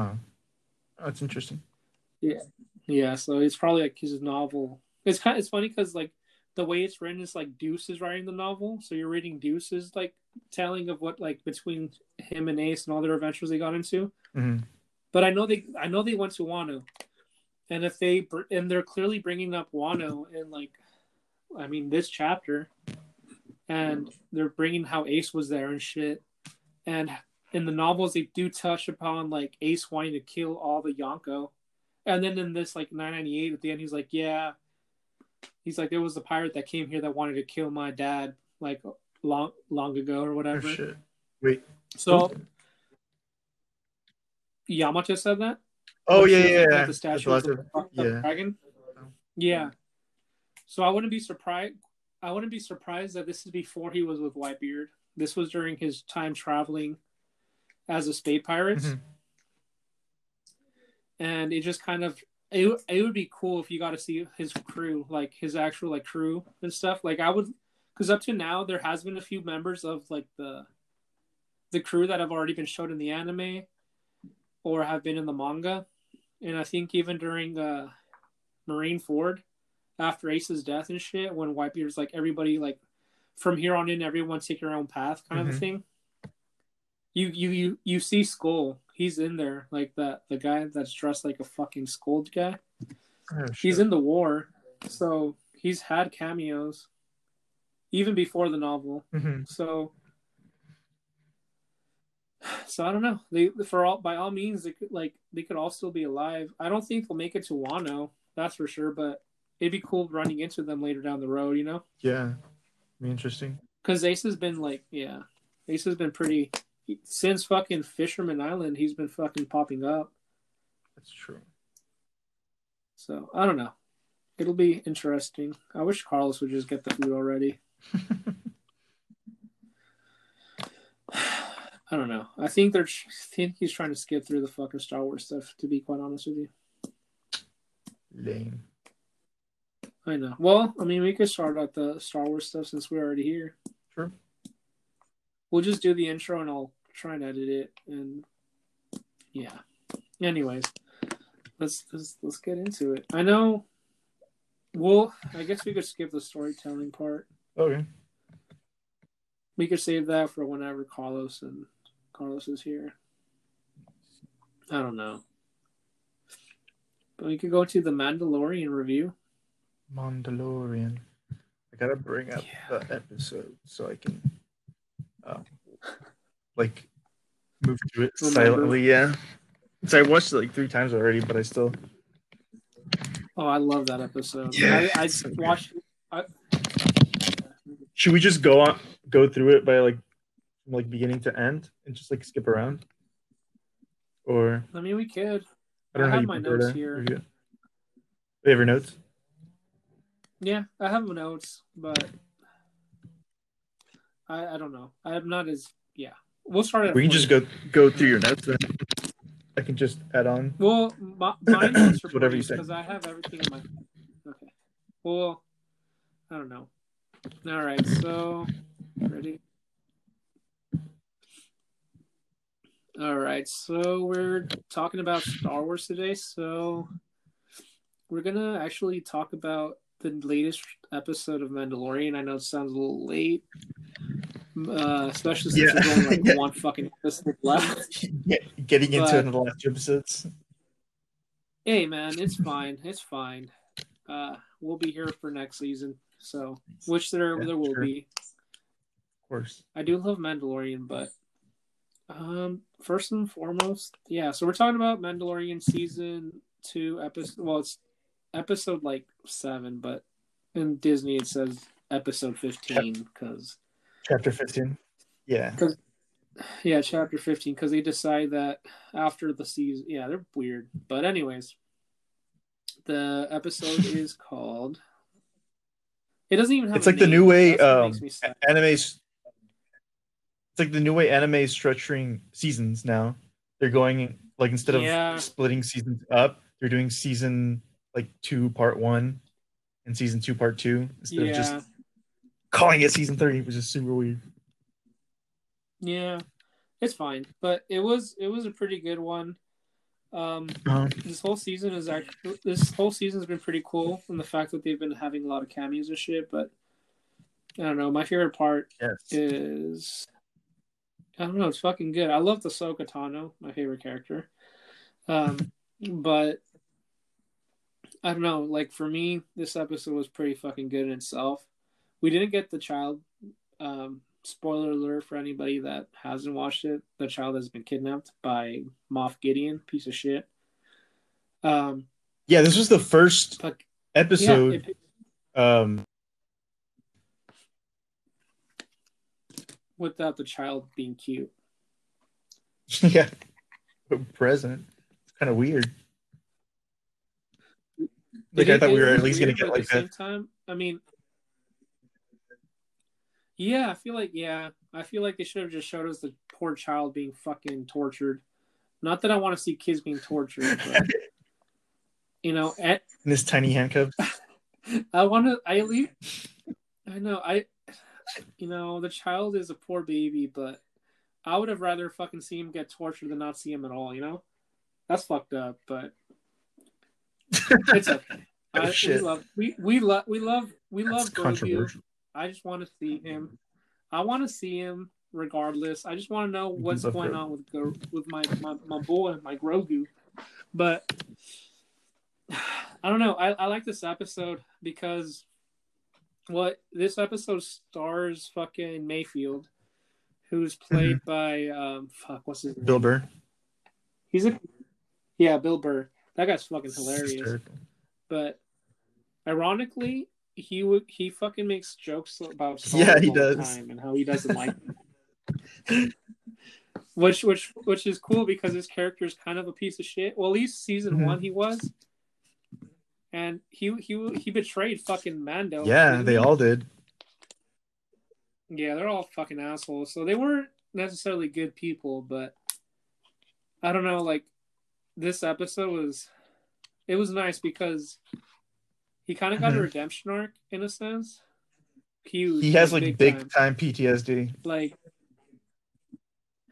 oh, that's interesting. Yeah, yeah. so it's probably like his novel. It's kind it's funny because like the way it's written is like Deuce is writing the novel, so you're reading Deuce's like telling of what like between him and Ace and all their adventures they got into. hmm But I know they I know they went to Wano, and if they and they're clearly bringing up Wano in like, I mean this chapter, and they're bringing how Ace was there and shit, and in the novels they do touch upon like Ace wanting to kill all the Yonko, and then in this like 998 at the end he's like yeah, he's like there was a pirate that came here that wanted to kill my dad like long long ago or Oh whatever. shit. Wait. So Yamato said that. Oh yeah, yeah, yeah. The statue of the, of the Yeah. dragon. Yeah. So I wouldn't be surprised. I wouldn't be surprised that this is before he was with Whitebeard. This was during his time traveling as a Spade pirate, Mhm. and it just kind of it, it would be cool if you got to see his crew, like his actual like crew and stuff. Like I would, because up to now there has been a few members of like the the crew that have already been showed in the anime or have been in the manga, and I think even during uh, Marineford after Ace's death and shit, when Whitebeard's like everybody like from here on in, everyone take your own path kind of a Mhm. thing. You you you you see Skull, he's in there like that the guy that's dressed like a fucking skull guy. Oh, He's in the war, so he's had cameos even before the novel. Mhm. So, so I don't know. They for all by all means they could like they could all still be alive. I don't think they'll make it to Wano, that's for sure. But it'd be cool running into them later down the road, you know? Yeah. Be interesting. Because Ace has been like, yeah, Ace has been pretty since fucking Fisherman Island. He's been fucking popping up. That's true. So I don't know. It'll be interesting. I wish Carlos would just get the food already. I don't know. I think they're. I think he's trying to skip through the fucking Star Wars stuff. To be quite honest with you. Lame. I know. Well, I mean, we could start at the Star Wars stuff since we're already here. Sure. We'll just do the intro and I'll try and edit it. And yeah. Anyways, let's let's let's get into it. I know. Well, I guess we could skip the storytelling part. Okay. We could save that for whenever Carlos and Carlos is here. I don't know. But we could go to the Mandalorian review. Mandalorian. I gotta bring up Yeah. the episode so I can, um, like, move to it Remember. silently. Yeah. So I watched it like three times already, but I still. Oh, I love that episode. Yeah, I, I so watched. I, Should we just go on, go through it by like, from like beginning to end, and just like skip around? Or I mean, we could. I don't I have my notes here. You have your notes? Yeah, I have my notes, but I I don't know. I'm not as yeah. We'll start at. We can just go go through your notes then. I can just add on. Well, my, notes are Whatever you say. because I have everything in my. Okay. Well, I don't know. All right, so ready. All right, so we're talking about Star Wars today. So we're gonna actually talk about the latest episode of Mandalorian. I know it sounds a little late, uh, especially since Yeah. there's only like Yeah. one fucking episode left. Get, getting into it in the last two episodes. Hey man, it's fine. It's fine. Uh, we'll be here for next season. So, which there Yeah, there will sure. be. Of course. I do love Mandalorian, but um, first and foremost, yeah. So we're talking about Mandalorian season two episode. Well, it's episode like seven, but in Disney it says episode fifteen because Chapter 15. Yeah. yeah, chapter fifteen because they decide that after the season. Yeah, they're weird, but anyways, the episode is called. It doesn't even have. It's like the new way um, anime's it's like the new way anime is structuring seasons now. They're going like instead of Yeah. splitting seasons up, they're doing season like two part one and season two part two instead Yeah. of just calling it season three, which is super weird. Yeah, it's fine, but it was it was a pretty good one. Um, Um, this whole season is actually this whole season has been pretty cool, and the fact that they've been having a lot of cameos and shit. But I don't know. My favorite part yes. is I don't know. It's fucking good. I love the Ahsoka Tano, my favorite character. Um, but I don't know. Like for me, this episode was pretty fucking good in itself. We didn't get the child. Um, spoiler alert for anybody that hasn't watched it: the child has been kidnapped by Moff Gideon, piece of shit. Um, Yeah, this was the first but episode. yeah, it, um, without the child being cute. yeah, present. It's kind of weird. Like I thought we were at least gonna get like the a same time. I mean, yeah, I feel like yeah, I feel like they should have just showed us the poor child being fucking tortured. Not that I want to see kids being tortured, but you know, at, in this tiny handcuff. I want to. I at least. I know. I. You know, the child is a poor baby, but I would have rather fucking see him get tortured than not see him at all. You know, that's fucked up, but it's okay. Oh, I, we love we we love we love we That's love controversial. I just want to see him. I want to see him regardless. I just want to know what's love going Grogu. on with with my, my my boy, my Grogu. But I don't know. I, I like this episode because what this episode stars fucking Mayfield, who's played by um fuck what's his name? Bill Burr. He's a yeah Bill Burr. That guy's fucking hilarious. But ironically, he would he fucking makes jokes about Yeah, he all the does. time and how he doesn't like them. which which which is cool because his character is kind of a piece of shit. Well, at least season Mhm. one he was, and he he he betrayed fucking Mando. Yeah, they all did. Yeah, they're all fucking assholes. So they weren't necessarily good people, but I don't know. Like this episode was, it was nice because he kind of got a Mhm. redemption arc in a sense. Huge. He has like big, time PTSD. like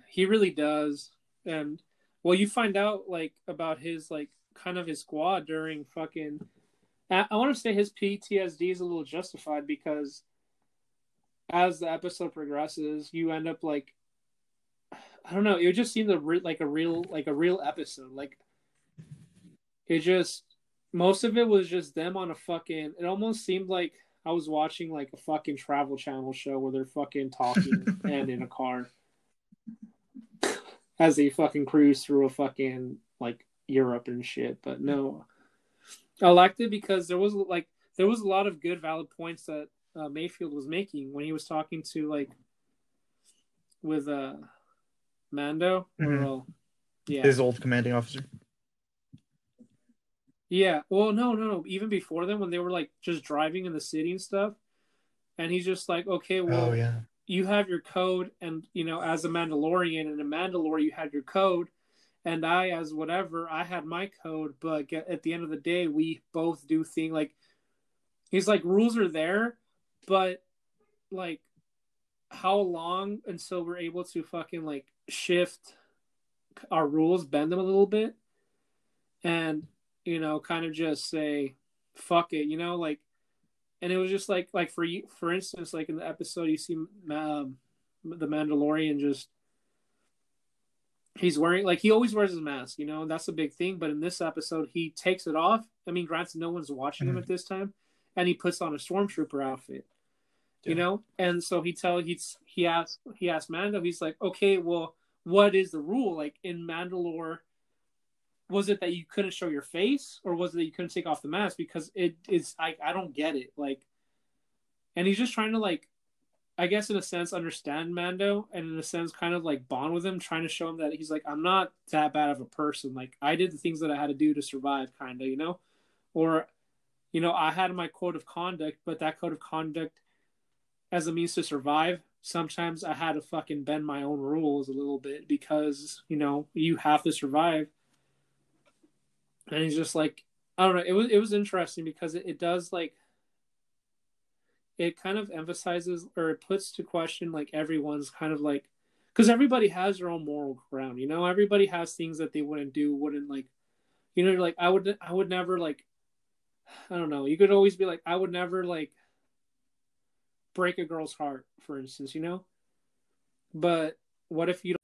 he really does and well you find out like about his like kind of his squad during fucking i, I want to say his ptsd is a little justified because as the episode progresses you end up like i don't know it just seemed a re- like a real like a real episode like it just most of it was just them on a fucking it almost seemed like i was watching like a fucking travel channel show where they're fucking talking and in a car as they fucking cruise through a fucking like Europe and shit. But no, I liked it because there was like there was a lot of good valid points that uh, Mayfield was making when he was talking to like with uh Mando. Mhm. Well, yeah, His old commanding officer. yeah. Well, no, no, no. Even before then, when they were like just driving in the city and stuff, and he's just like, okay, well, oh yeah. you have your code and you know as a mandalorian and a mandalore you had your code and i as whatever i had my code but get, at the end of the day we both do thing like he's like rules are there but like how long until we're able to fucking like shift our rules bend them a little bit and you know kind of just say fuck it you know like and it was just like like for you for instance like in the episode you see um, the mandalorian just he's wearing like he always wears his mask you know that's a big thing but in this episode he takes it off i mean granted no one's watching him Mhm. at this time and he puts on a stormtrooper outfit you know? And so he tell he's he asked he asked mando he's like okay well what is the rule? Like in mandalore was it that you couldn't show your face or was it that you couldn't take off the mask? Because it is I, I don't get it like and he's just trying to like i guess in a sense understand mando and in a sense kind of like bond with him trying to show him that he's like i'm not that bad of a person. Like i did the things that i had to do to survive kind of you know? Or you know i had my code of conduct but that code of conduct as a means to survive sometimes i had to fucking bend my own rules a little bit because you know you have to survive. And he's just like i don't know it was it was interesting because it, it does like it kind of emphasizes or it puts to question like everyone's kind of like because everybody has their own moral ground you know? Everybody has things that they wouldn't do wouldn't like you know like i would i would never like i don't know you could always be like i would never like break a girl's heart for instance you know? But what if you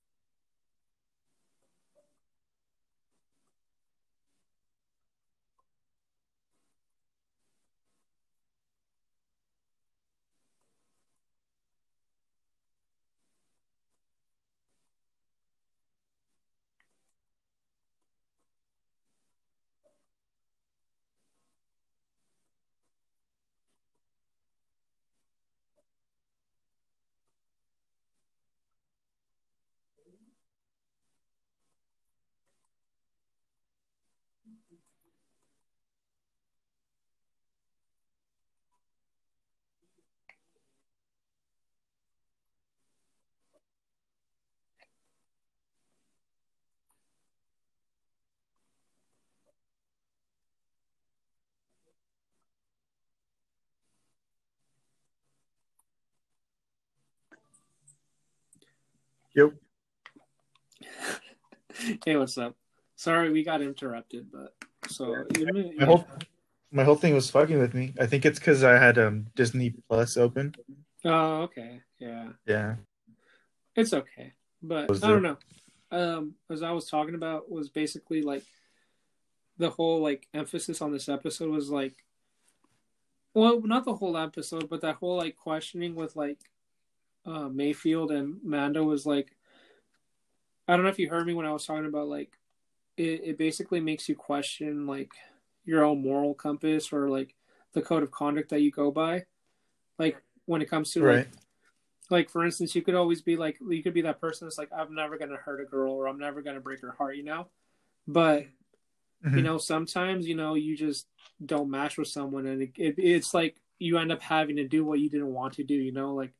Yep. hey what's up sorry we got interrupted but so you- My whole my whole thing was fucking with me. I think it's because I had um Disney Plus open. oh okay yeah Yeah. It's okay, but I don't know. Um, as I was talking about, was basically like the whole like emphasis on this episode was like, well, not the whole episode, but that whole like questioning with like uh, Mayfield and Mando was like, I don't know if you heard me when I was talking about like it, it basically makes you question like your own moral compass or like the code of conduct that you go by, like when it comes to like Right. like for instance you could always be like you could be that person that's like i'm never going to hurt a girl or i'm never going to break her heart you know but you Mhm. know sometimes you know you just don't match with someone and it, it, it's like you end up having to do what you didn't want to do you know like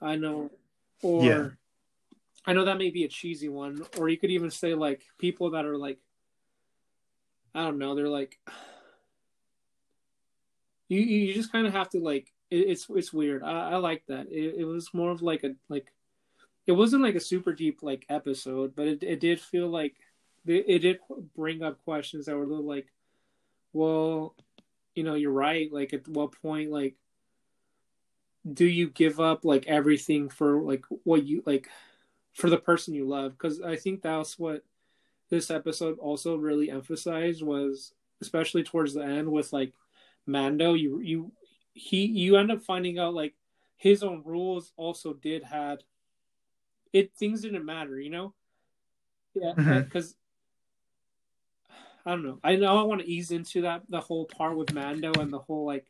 i know or Yeah. i know that may be a cheesy one or you could even say like people that are like i don't know they're like you you just kind of have to like it, it's it's weird. I, I like that. It, it was more of like a like it wasn't like a super deep like episode, but it it did feel like it, it did bring up questions that were a little like, well, you know, you're right. Like at what point like do you give up like everything for like what you like for the person you love? Because i think that's what this episode also really emphasized was especially towards the end with like mando you you he you end up finding out like his own rules also did had it things didn't matter you know? Yeah because mm-hmm. i don't know. I know i want to ease into that the whole part with mando and the whole like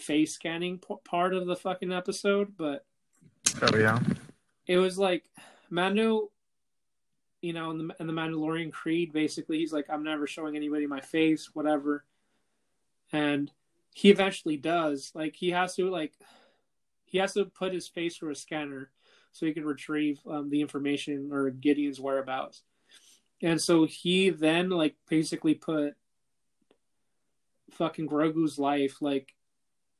face scanning p- part of the fucking episode, but oh yeah, it was like Mando, you know, in the, in the Mandalorian Creed, basically, he's like, I'm never showing anybody my face, whatever, and he eventually does. Like he has to like he has to put his face through a scanner so he can retrieve um, the information or Gideon's whereabouts. And so he then like basically put fucking Grogu's life like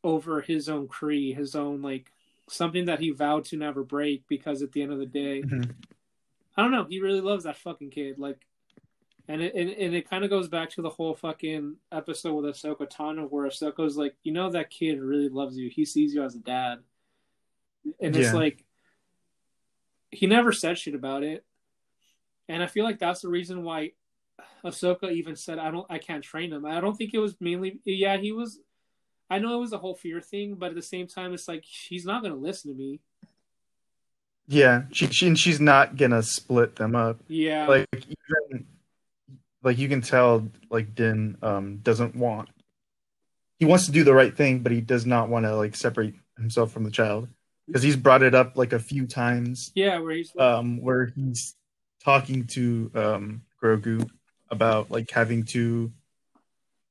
over his own Kree, his own like something that he vowed to never break because at the end of the day, mm-hmm. I don't know, he really loves that fucking kid. Like, and it and, and it kind of goes back to the whole fucking episode with Ahsoka Tano where Ahsoka's like, you know, that kid really loves you. He sees you as a dad, and it's like he never said shit about it, and I feel like that's the reason why Ahsoka even said, "I don't, I can't train him." I don't think it was mainly, yeah, he was I know it was a whole fear thing, but at the same time, it's like she's not gonna listen to me. Yeah, she, she she's not gonna split them up. Yeah, like even like you can tell, like Din um doesn't want. He wants to do the right thing, but he does not want to like separate himself from the child because he's brought it up like a few times. Yeah, where he's um where he's talking to um Grogu about like having to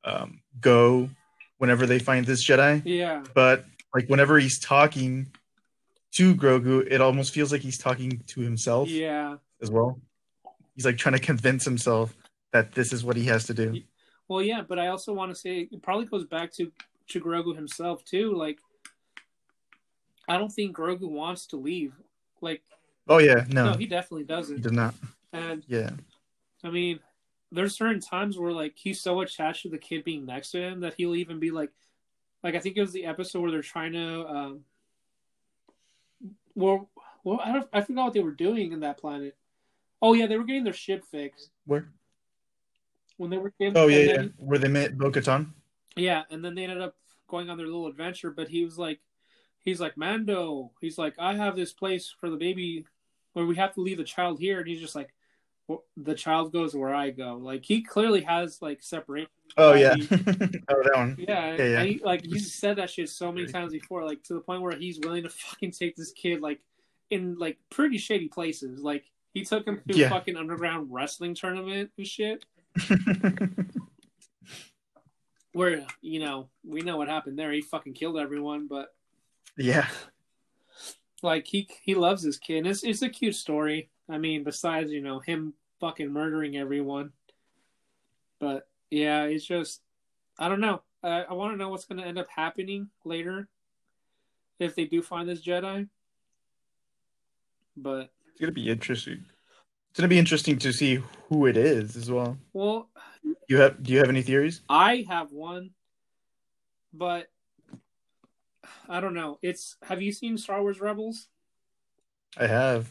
um go whenever they find this Jedi. Yeah. But like whenever he's talking to Grogu, it almost feels like he's talking to himself. Yeah. As well. He's like trying to convince himself that this is what he has to do. Well, yeah, but I also want to say it probably goes back to to Grogu himself too. Like, I don't think Grogu wants to leave. Like, oh yeah, no, no, he definitely doesn't. He does not. And yeah, I mean, there's certain times where like he's so attached to the kid being next to him that he'll even be like, like I think it was the episode where they're trying to, um, well, well, I don't, I forgot what they were doing in that planet. Oh yeah, they were getting their ship fixed. Where? When they were getting. Oh yeah, then, yeah. Where they met Bo-Katan. Yeah, and then they ended up going on their little adventure. But he was like, he's like Mando. He's like, I have this place for the baby, where we have to leave the child here, and he's just like, the child goes where I go. Like he clearly has like separation. Oh yeah, oh that one. Yeah, yeah, yeah. He, like he's said that shit so many times before, like to the point where he's willing to fucking take this kid like in like pretty shady places. Like he took him to yeah. fucking underground wrestling tournament and shit. where you know we know what happened there. He fucking killed everyone, but yeah, like he he loves this kid. It's it's a cute story. I mean, besides you know him fucking murdering everyone. But yeah, it's just I don't know. I, I want to know what's going to end up happening later if they do find this Jedi. But it's going to be interesting. It's going to be interesting to see who it is as well. Well, you have do you have any theories? I have one, but I don't know. It's have you seen Star Wars Rebels? I have.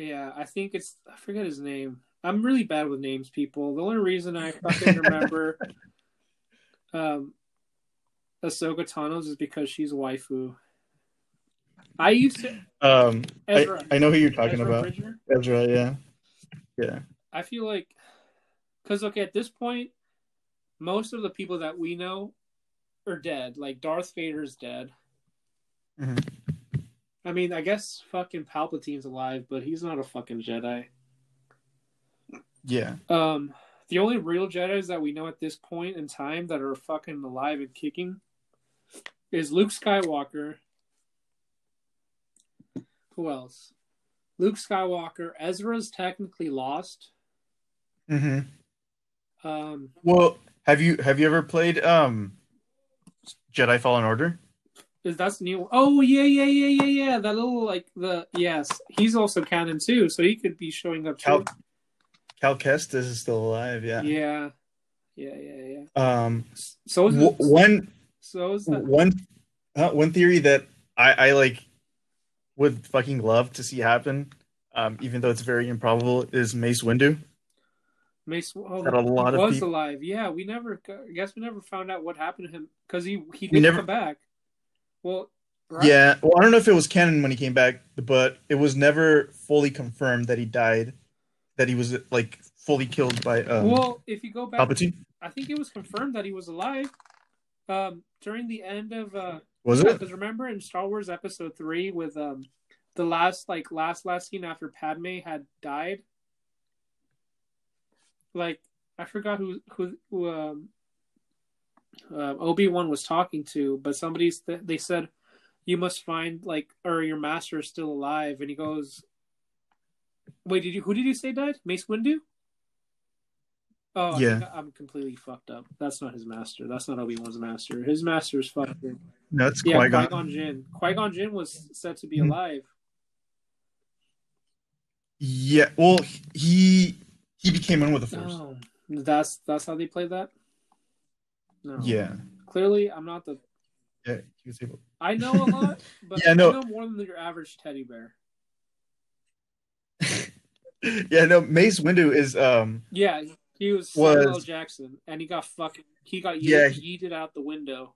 Yeah, I think it's I forget his name. I'm really bad with names, people. The only reason I fucking remember um Ahsoka Tano's is because she's waifu. I used to um Ezra. I, I know who you're talking Ezra about. Bridger? Ezra, yeah. Yeah. I feel like cuz okay, at this point most of the people that we know are dead. Like Darth Vader's dead. Mm-hmm. I mean, I guess fucking Palpatine's alive, but he's not a fucking Jedi. Yeah. Um, the only real Jedi's that we know at this point in time that are fucking alive and kicking is Luke Skywalker. Who else? Luke Skywalker. Ezra's technically lost. hmm Um. Well, have you have you ever played um Jedi Fallen Order. Is that's new? Oh yeah, yeah, yeah, yeah, yeah. That little like the yes, he's also canon too, so he could be showing up. Cal, too. Cal Kestis is still alive. Yeah. Yeah, yeah, yeah, yeah. Um, So is w- one so is that one uh, one theory that I, I like would fucking love to see happen, um, even though it's very improbable, is Mace Windu. Mace oh, That a lot of was alive. Yeah, we never. I guess we never found out what happened to him because he he didn't never- come back. Well, right? Yeah, well, I don't know if it was canon when he came back, but it was never fully confirmed that he died, that he was like fully killed by um, Well, if you go back, Palpatine. I think it was confirmed that he was alive. Um, during the end of uh, Was it? because remember in Star Wars Episode Three with um, the last like last last scene after Padme had died. Like I forgot who who, who um, uh, Obi Wan was talking to, but somebody th- they said you must find like or your master is still alive, and he goes, "Wait, did you who did you say died? Mace Windu?" Oh, I Yeah. think I'm completely fucked up. That's not his master. That's not Obi Wan's master. His master is fucking it's yeah, Qui Gon. Jinn. Qui Gon Jinn was said to be Mhm. alive. Yeah, well, he he became one with the Force. Oh, that's that's how they play that. No. Yeah, Clearly, I'm not the. yeah, he was able. I know a lot, but Yeah, I no. know more than your average teddy bear. yeah, no, Mace Windu is um Yeah, he was, Was- Samuel Jackson, and he got fucking he got Yeah, yeeted, yeeted out the window.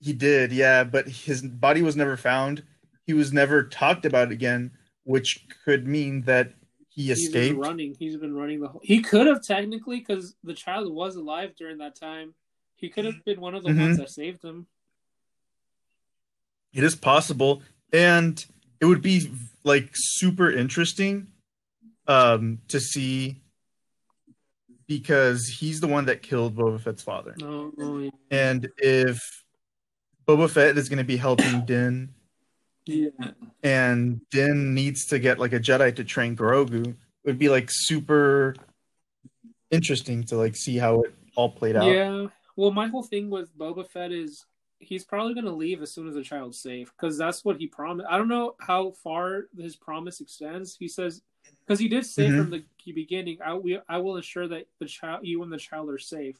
he did, yeah, but his body was never found. He was never talked about again, which could mean that he He's been escaped. running. He's been running the whole. He could have technically, because the child was alive during that time. He could have been one of the Mhm. ones that saved him. It is possible, and it would be like super interesting um to see because he's the one that killed Boba Fett's father. No, oh, yeah. And if Boba Fett is going to be helping Din, yeah. and Din needs to get like a Jedi to train Grogu, it would be like super interesting to like see how it all played out. Yeah. Well, my whole thing with Boba Fett is he's probably going to leave as soon as the child's safe because that's what he promised. I don't know how far his promise extends. He says because he did say Mhm. from the beginning, "I we, I will ensure that the child, you and the child, are safe."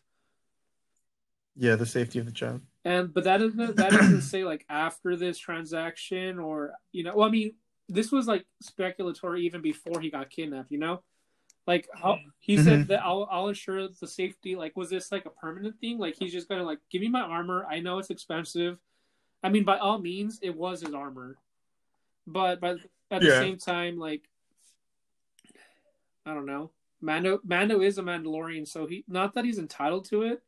Yeah, the safety of the child. And but that doesn't that doesn't say like after this transaction or you know. Well, I mean, this was like speculatory even before he got kidnapped. You know. Like how, he said Mhm. that I'll I'll ensure the safety. Like, was this like a permanent thing? Like he's just gonna like give me my armor. I know it's expensive. I mean, by all means, it was his armor, but but at the Yeah. same time, like I don't know. Mando Mando is a Mandalorian, so he not that he's entitled to it,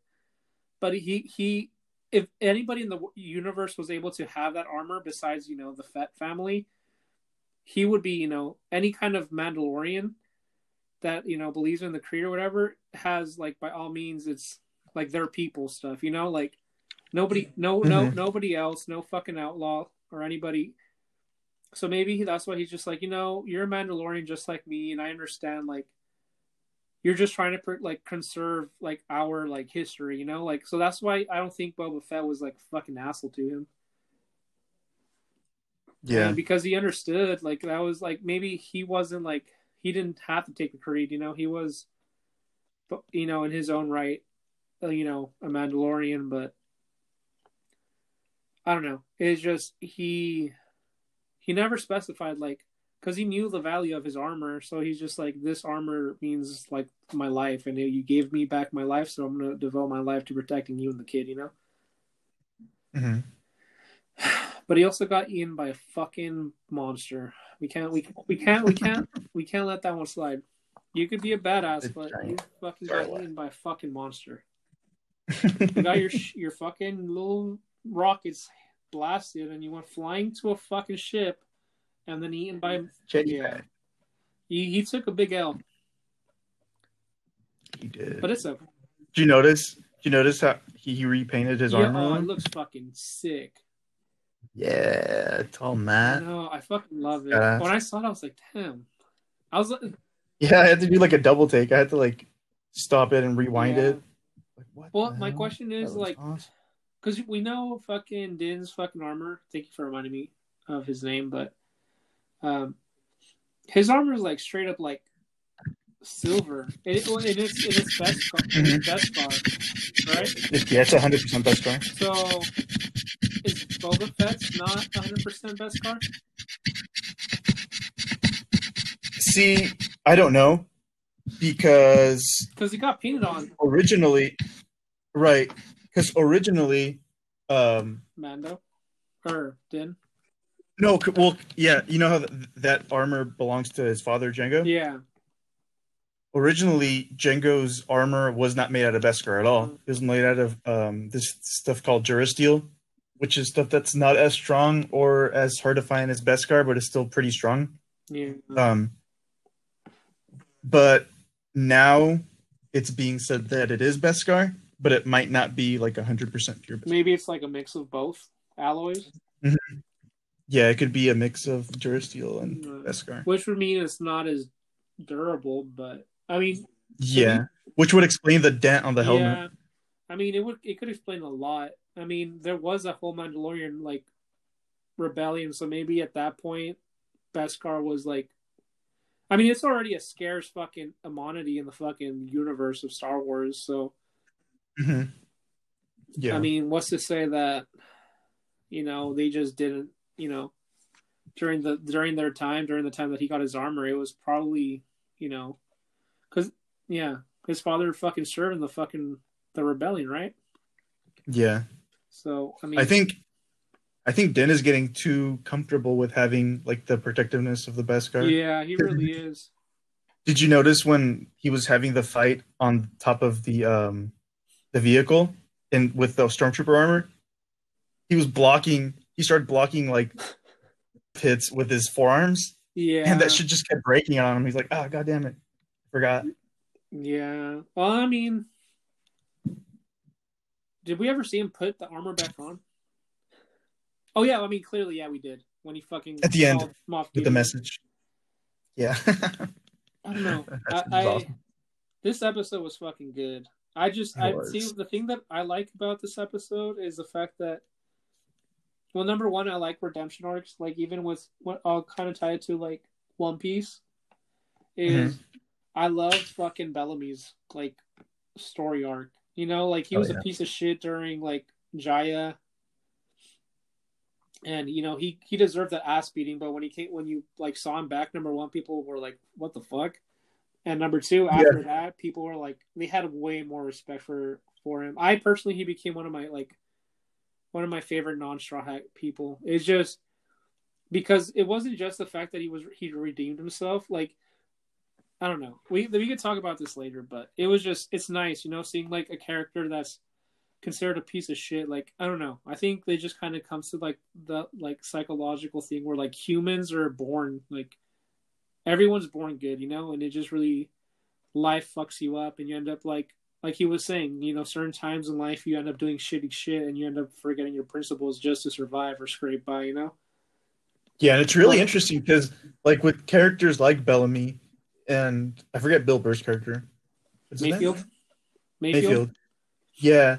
but he he if anybody in the universe was able to have that armor besides you know the Fett family, he would be you know any kind of Mandalorian that you know believes in the creed or whatever has like by all means it's like their people stuff you know like nobody no no Mhm. nobody else no fucking outlaw or anybody so maybe that's why he's just like you know you're a mandalorian just like me and i understand like you're just trying to pr- like conserve like our like history you know? Like so that's why i don't think boba fett was like fucking asshole to him. Yeah. and because he understood like that was like maybe he wasn't like he didn't have to take the creed you know? He was but you know in his own right uh, you know a mandalorian but i don't know. It's just he he never specified like because he knew the value of his armor so he's just like this armor means like my life and you gave me back my life so i'm gonna devote my life to protecting you and the kid you know Mhm. but he also got eaten by a fucking monster. We can't, we, we can't, we can't, we can't let that one slide. You could be a badass, It's but giant. you fucking got eaten by a fucking monster. You got your your fucking little rockets blasted, and you went flying to a fucking ship, and then eaten by. Yeah. Uh, he, he took a big L, He did. but it's okay. Did you notice? Did you notice how he, he repainted his yeah. armor? Oh, it looks fucking sick. Yeah, it's all matte. know. I fucking love it. Badass. When I saw it, I was like, damn. I was like, Yeah, I had to do like a double take. I had to like stop it and rewind Yeah. it. Like, what Well, my question is like, awesome. because we know fucking Din's fucking armor. Thank you for reminding me of his name, but um, his armor is like straight up like silver. It, it, it is it is best in its Beskar, right? Yeah, it's hundred percent Beskar. So is Boba Fett's not hundred percent Beskar? See, I don't know because Because he got painted on originally, right? Because originally, um, Mando or Din. No, well, yeah, you know how th- that armor belongs to his father, Django. Yeah, Originally, Django's armor was not made out of Beskar at all. It was made out of um, this stuff called Durasteel, which is stuff that's not as strong or as hard to find as Beskar, but it's still pretty strong. yeah. Um, but now it's being said that it is Beskar, but it might not be like 100% pure Beskar. Maybe it's like a mix of both alloys, Yeah, it could be a mix of Durasteel and. Beskar. which would mean it's not as durable. But I mean, Yeah, which would explain the dent on the helmet. yeah, I mean it would it could explain a lot. I mean, there was a whole Mandalorian like rebellion, so maybe at that point, Beskar was like. I mean, it's already a scarce fucking commodity in the fucking universe of Star Wars. So, hmm Yeah, I mean, what's to say that, you know, they just didn't, you know, during the during their time, during the time that he got his armor, it was probably, you know, because yeah, his father fucking served in the fucking the rebellion, right? yeah. So I mean, I think, I think Den is getting too comfortable with having like the protectiveness of the Beskar. yeah, he really is. Did you notice when he was having the fight on top of the um the vehicle and with the stormtrooper armor? He was blocking. He started blocking like pits with his forearms, Yeah, and that shit just kept breaking on him. He's like, "Ah, god damn it, forgot." yeah. Well, I mean, did we ever see him put the armor back on? Oh yeah, I mean, clearly, yeah, we did when he fucking At the end, With the message. Yeah. I don't know. I, I awesome. this episode was fucking good. I just It I was. see the thing that I like about this episode is the fact that well, number one, I like redemption arcs. Like even with what I'll kind of tie it to like One Piece is Mm-hmm. I love fucking Bellamy's like story arc. You know, like he Oh, was yeah. a piece of shit during like Jaya. And you know he he deserved that ass beating, but when he came when you like saw him back, number one, people were like, "What the fuck?" And number two, after that, people were like, they had way more respect for for him. I personally, he became one of my like one of my favorite non straw hat people. It's just because it wasn't just the fact that he was he redeemed himself. Like I don't know, we we could talk about this later, but it was just it's nice, you know, seeing like a character that's considered a piece of shit. Like I don't know, I think they just kind of comes to like the like psychological thing where like humans are born like everyone's born good, you know, and it just really life fucks you up, and you end up like like he was saying, you know, certain times in life you end up doing shitty shit, and you end up forgetting your principles just to survive or scrape by, you know. Yeah, and it's really interesting because, like, with characters like Bellamy and I forget Bill Burr's character, What's his name? Mayfield? Mayfield, Mayfield. Yeah,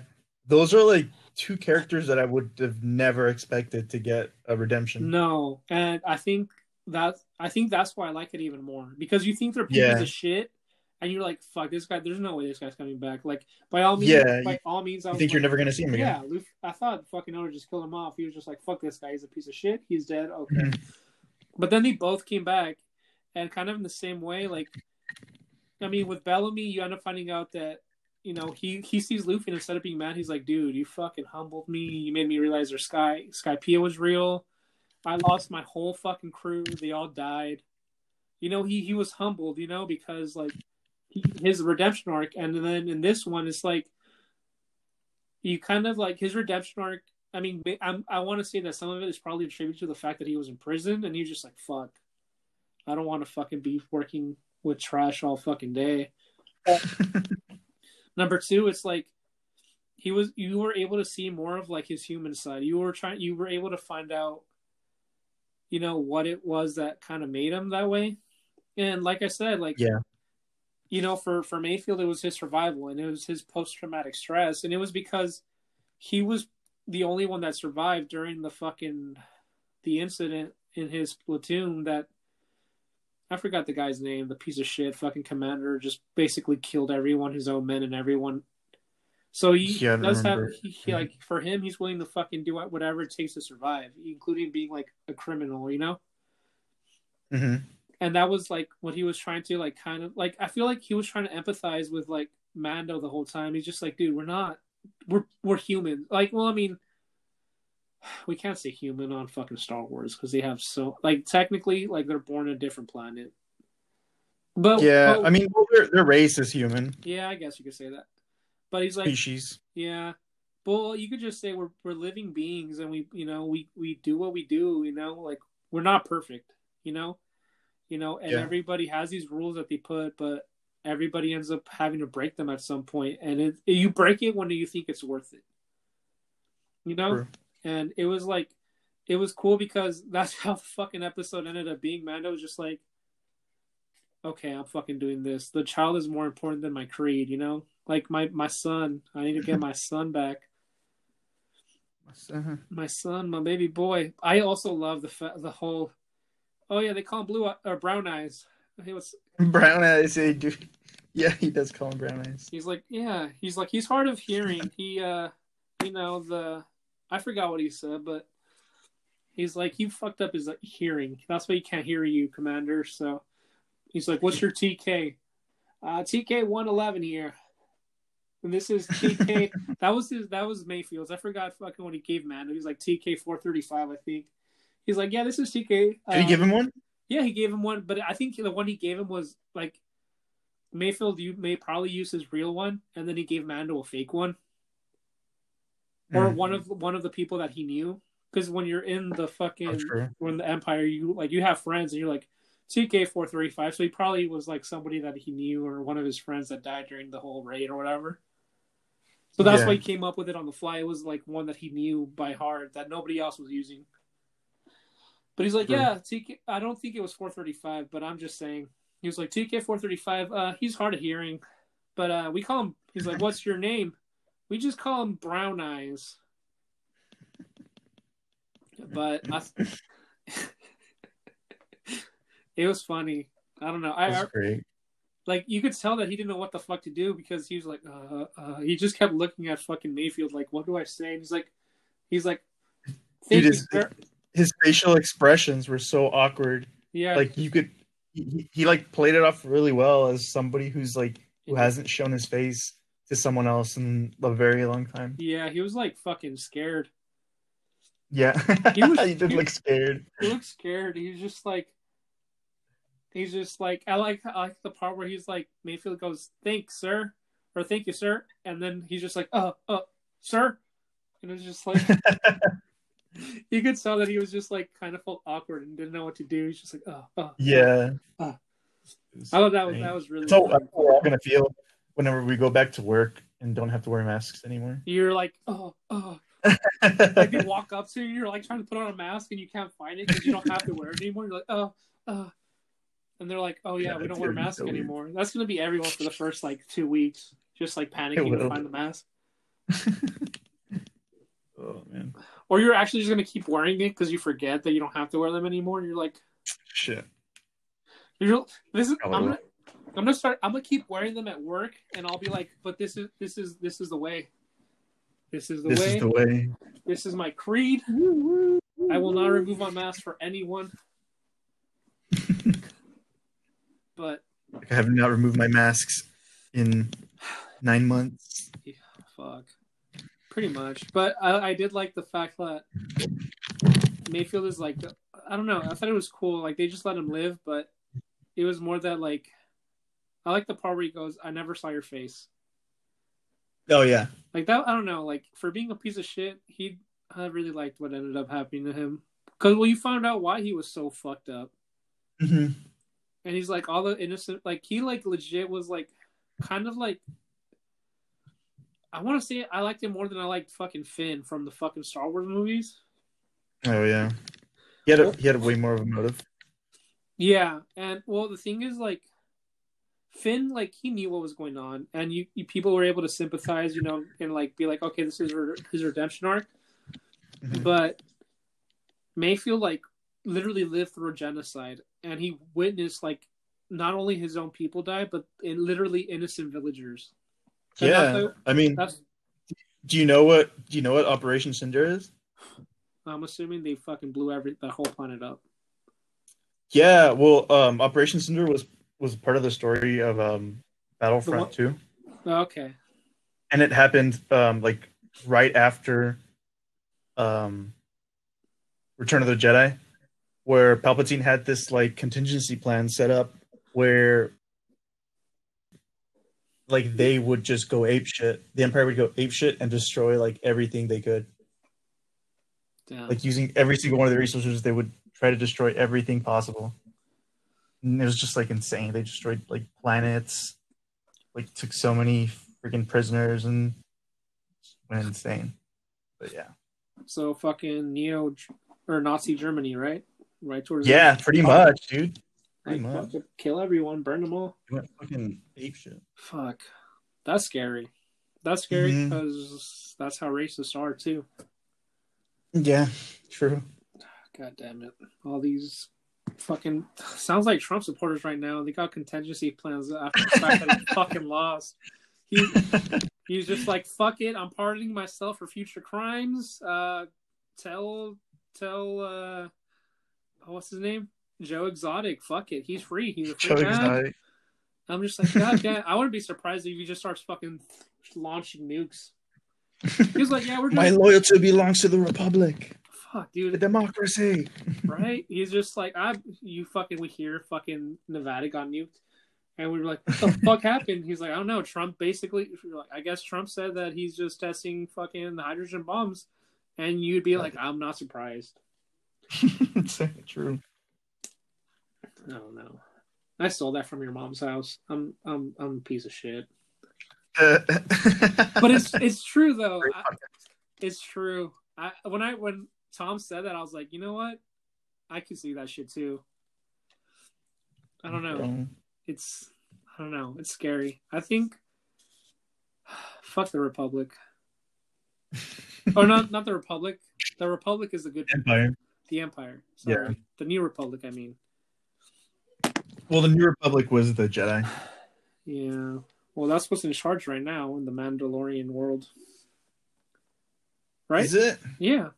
those are like two characters that I would have never expected to get a redemption. No, and I think that I think that's why I like it even more because you think they're pieces Yeah. of shit, and you're like, "Fuck this guy." There's no way this guy's coming back. Like by all means, Yeah, by all means, I think you're never gonna see him again. Yeah, Luffy, I thought fucking Oda just killed him off. He was just like, "Fuck this guy. He's a piece of shit. He's dead." Okay, Mhm. but then they both came back, and kind of in the same way. Like, I mean, with Bellamy, you end up finding out that you know he he sees Luffy and instead of being mad, he's like, "Dude, you fucking humbled me. You made me realize their Sky Skypiea was real. I lost my whole fucking crew. They all died. You know, he he was humbled. You know, because like his redemption arc, and then in this one, it's like you kind of like his redemption arc. I mean, I'm, I want to say that some of it is probably attributed to the fact that he was in prison and he was just like, "Fuck, I don't want to fucking be working with trash all fucking day." Number two, it's like he was. You were able to see more of like his human side. You were trying. You were able to find out, you know, what it was that kind of made him that way. And like I said, like Yeah. You know, for for Mayfield, it was his survival and it was his post traumatic stress, and it was because he was the only one that survived during the fucking the incident in his platoon that I forgot the guy's name, the piece of shit fucking commander just basically killed everyone, his own men and everyone. So he Yeah, does have he, he, like for him he's willing to fucking do whatever it takes to survive, including being like a criminal, you know? hmm and that was like what he was trying to like kind of like I feel like he was trying to empathize with like Mando the whole time. He's just like, dude, we're not we're we're human. Like, well, I mean, we can't say human on fucking Star Wars because they have so like technically like they're born on a different planet. But Yeah, but- I mean, well, their, their race is human yeah, I guess you could say that. But he's like, species. yeah. Well, you could just say we're we're living beings, and we you know we we do what we do. You know, like we're not perfect. You know, you know, and Yeah. everybody has these rules that they put, but everybody ends up having to break them at some point, and it, you break it when do you think it's worth it. You know, True. and it was like, it was cool because that's how the fucking episode ended up being. Mando was just like, okay, I'm fucking doing this. The child is more important than my creed. You know, like my my son. I need to get my son back Uh-huh. my son, my baby boy. I also love the fa- the whole. Oh yeah, they call him blue or brown eyes. He was. Brown eyes, they do. Yeah, he does call him brown eyes. He's like, yeah. He's like, he's hard of hearing. He, uh, you know, the. I forgot what he said, but he's like, he fucked up his like, hearing. That's why he can't hear you, Commander. So he's like, what's your TK? Uh, TK one eleven here. And this is TK. that was his. That was Mayfield's. I forgot fucking what he gave Mando. was like TK four thirty five. I think. He's like, yeah, this is TK. Did he Uh, give him one? Yeah, he gave him one, but I think the one he gave him was like Mayfield. You may probably use his real one, and then he gave Mando a fake one, or Mm. one of one of the people that he knew. Because when you're in the fucking when the Empire, you like you have friends, and you're like TK four thirty five. So he probably was like somebody that he knew, or one of his friends that died during the whole raid or whatever. So that's Yeah. why he came up with it on the fly. It was like one that he knew by heart that nobody else was using. But he's like, yeah, TK. I don't think it was 435, but I'm just saying. He was like, TK 435. Uh, he's hard of hearing, but uh, we call him. He's like, what's your name? We just call him Brown Eyes. But I, it was funny. I don't know. I, like you could tell that he didn't know what the fuck to do because he was like, uh, uh, he just kept looking at fucking Mayfield like, what do I say? And he's like, he's like, "Thank you, his, sir." His facial expressions were so awkward. yeah, Like you could, he, he- like played it off really well as somebody who's like who hasn't shown his face to someone else in a very long time. yeah, he was like fucking scared. Yeah, He was- he did he- look scared. He looked scared. He's just like, he's just like, I like, I like the part where he's like, Mayfield goes, "Thanks, sir," or "Thank you, sir," and then he's just like, "Uh, uh, sir," and it's just like. You could tell that he was just like kind of felt awkward and didn't know what to do. He's just like, oh, oh. Yeah. Ah. It was I thought that was that was really. So funny. that's we're all gonna feel whenever we go back to work and don't have to wear masks anymore. You're like, oh, oh. Like they walk up to you, you're like trying to put on a mask and you can't find it because you don't have to wear it anymore. You're like, oh, oh. And they're like, oh yeah, Yeah, we don't wear masks so weird. anymore. That's gonna be everyone for the first like two weeks, just like panicking to find the mask. oh man, Or you're actually just gonna keep wearing it because you forget that you don't have to wear them anymore. And you're like, shit. you're this is I'm gonna I'm gonna start. I'm gonna keep wearing them at work, and I'll be like, but this is this is this is the way. This is the This way. is the way. This is my creed. I will not remove my mask for anyone. but I have not removed my masks in nine months. fuck, pretty much. But I, I did like the fact that Mayfield is like, I don't know. I thought it was cool. Like they just let him live, but it was more that like, I like the part where he goes, "I never saw your face." Oh yeah. Like that. I don't know. Like for being a piece of shit, he. I really liked what ended up happening to him. Because well, you found out why he was so fucked up. hmm and he's like all the innocent like he like legit was like kind of like I want to say I liked him more than I liked fucking Finn from the fucking Star Wars movies. Oh yeah. He had a he had way more of a motive. Yeah, and well the thing is like Finn like he knew what was going on and you, you people were able to sympathize, you know, and like be like okay, this is her, his redemption arc. Mhm. but Mayfield like literally lived through a genocide, and he witnessed like not only his own people die, but in literally innocent villagers. And Yeah, I mean, do you know what? Do you know what Operation Cinder is? I'm assuming they fucking blew every the whole planet up. Yeah, well, um, Operation Cinder was was part of the story of um, Battlefront? Two, Okay. and it happened um, like right after um, Return of the Jedi, where Palpatine had this like contingency plan set up where like they would just go ape shit. The Empire would go ape shit and destroy like everything they could. Damn. Like using every single one of the resources, they would try to destroy everything possible. And it was just like insane. They destroyed like planets, like took so many freaking prisoners and went insane. But yeah. so fucking neo or Nazi Germany, right? Right towards Yeah, pretty much, dude. Like, Pretty much. kill everyone, burn them all. They went fucking ape shit. Fuck, that's scary. That's scary Mhm. because that's how racists are too. Yeah, true. God damn it! All these fucking sounds like Trump supporters right now. They got contingency plans after the fact that he fucking lost. He he's just like fuck it. I'm pardoning myself for future crimes. Uh, tell tell uh, oh, what's his name? Joe Exotic. Fuck it. He's free. He's a free Joe man. Exotic. I'm just like, God damn. I wouldn't be surprised if he just starts fucking launching nukes. He's like, yeah, we're just... My loyalty belongs to the Republic, fuck, dude, the democracy. right? He's just like, I, you fucking, we hear fucking Nevada got nuked, and we were like, what the fuck happened? He's like, I don't know. Trump basically, like, I guess Trump said that he's just testing fucking hydrogen bombs, and you'd be like, I'm not surprised. true. I don't. I stole that from your mom's house. I'm, I'm, I'm a piece of shit. but But it's, it's true though. I, It's true. I when I when Tom said that, I was like, you know what? I could see that shit too. I don't know. It's I don't know. It's scary. I think fuck the Republic. or oh, not not the Republic. The Republic is a good Empire. the Empire. Sorry. Yeah. The New Republic, I mean. Well, the New Republic was the Jedi. Yeah. Well, that's what's in charge right now in the Mandalorian world. Right? Is it? Yeah.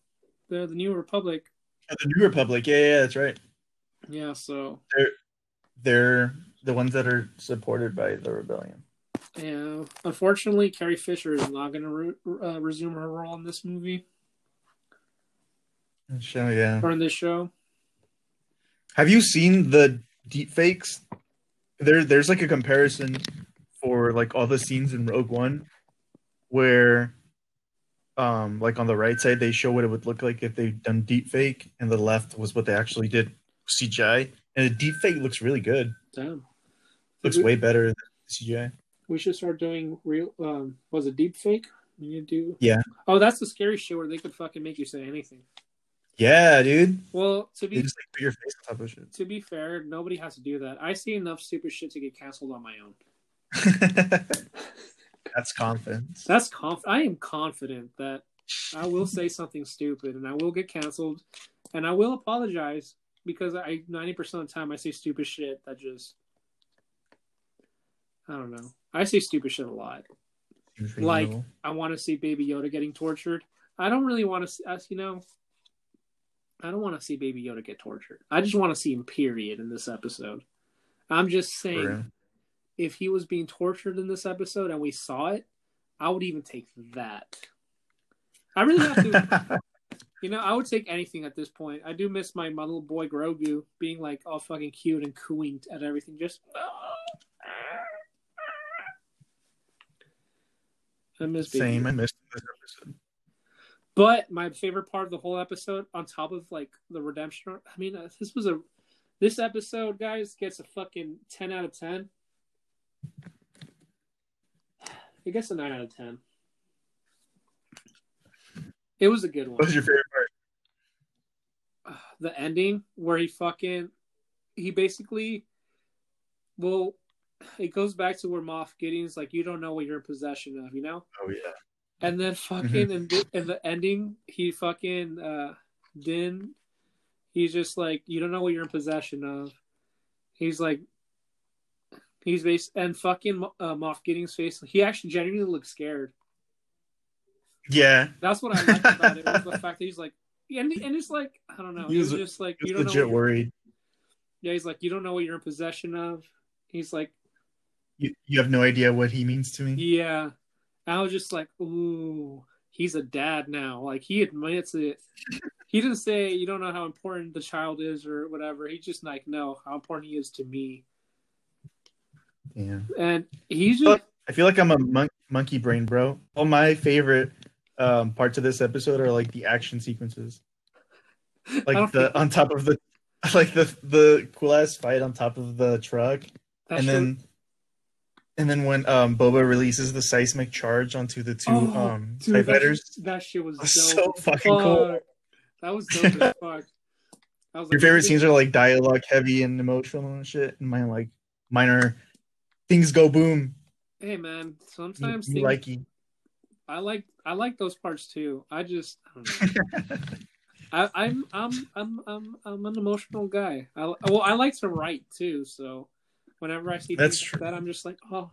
The the New Republic. Oh, the New Republic. Yeah, yeah, that's right. Yeah, so They're the ones that are supported by the rebellion. Yeah, unfortunately, Carrie Fisher is not going to re- uh, resume her role in this movie So yeah. or in this show. Have you seen the deep fakes? There, there's like a comparison for like all the scenes in Rogue One, where, um, like on the right side they show what it would look like if they'd done deep fake, and the left was what they actually did CGI, and the deep fake looks really good. Damn, Looks we, way better than CGI. we should start doing real. Um, was it deep fake? To do. Yeah. Oh, that's the scary shit where they could fucking make you say anything. Yeah, dude. Well, to be just like your face on top of shit. to be fair, nobody has to do that. I see enough stupid shit to get canceled on my own. That's confidence. That's conf. I am confident that I will say something stupid and I will get canceled, and I will apologize because I ninety percent of the time I say stupid shit that just I don't know. I say stupid shit a lot. Like- I want to see Baby Yoda getting tortured. I don't really want to see us, you know. I don't want to see Baby Yoda get tortured. I just want to see him. Period. In this episode, I'm just saying, if he was being tortured in this episode and we saw it, I would even take that. I really have to. You know, I would take anything at this point. I do miss my, my little boy Grogu being like all fucking cute and cooing at everything. Just I miss Baby Same. I missed this episode. But my favorite part of the whole episode, on top of like the redemption, I mean, uh, this was a this episode, guys, gets a fucking ten out of ten. It gets a nine out of ten. It was a good one. What was your favorite part? the ending where he fucking he basically well it goes back to where Moff Gideon's like you don't know what you're in possession of, you know? Oh yeah. And then fucking in, the, in the ending, he fucking uh Din. He's just like, you don't know what you're in possession of. He's like, he's based and fucking uh, Moff Gideon's face. He actually genuinely looks scared. Yeah, That's what I liked about it was the fact that he's like, and and it's like I don't know. He He's just like you don't know. legit you're- worried. yeah, he's like you don't know what you're in possession of. He's like, You, you have no idea what he means to me. yeah. I was just like, ooh, he's a dad now. Like he admits it. He didn't say you don't know how important the child is or whatever. He just like no how important he is to me. Yeah. And he's just But I feel like I'm a mon- monkey brain, bro. All my favorite um, parts of this episode are like the action sequences, like the think on top of the, like the the cool ass fight on top of the truck, that and shit- then, and then when um Boba releases the seismic charge onto the two Oh, um dude, TIE fighters, that shit was dope. so fucking cool. That was dope as fuck. Was Your like, favorite scenes are like dialogue heavy and emotional and shit, and mine like minor things go boom. Hey man, sometimes you things, like. I like I like those parts too. I just I. I, I'm I'm I'm I'm I'm an emotional guy. I well I like to write too, so whenever I see That's things true. like that, I'm just like, oh,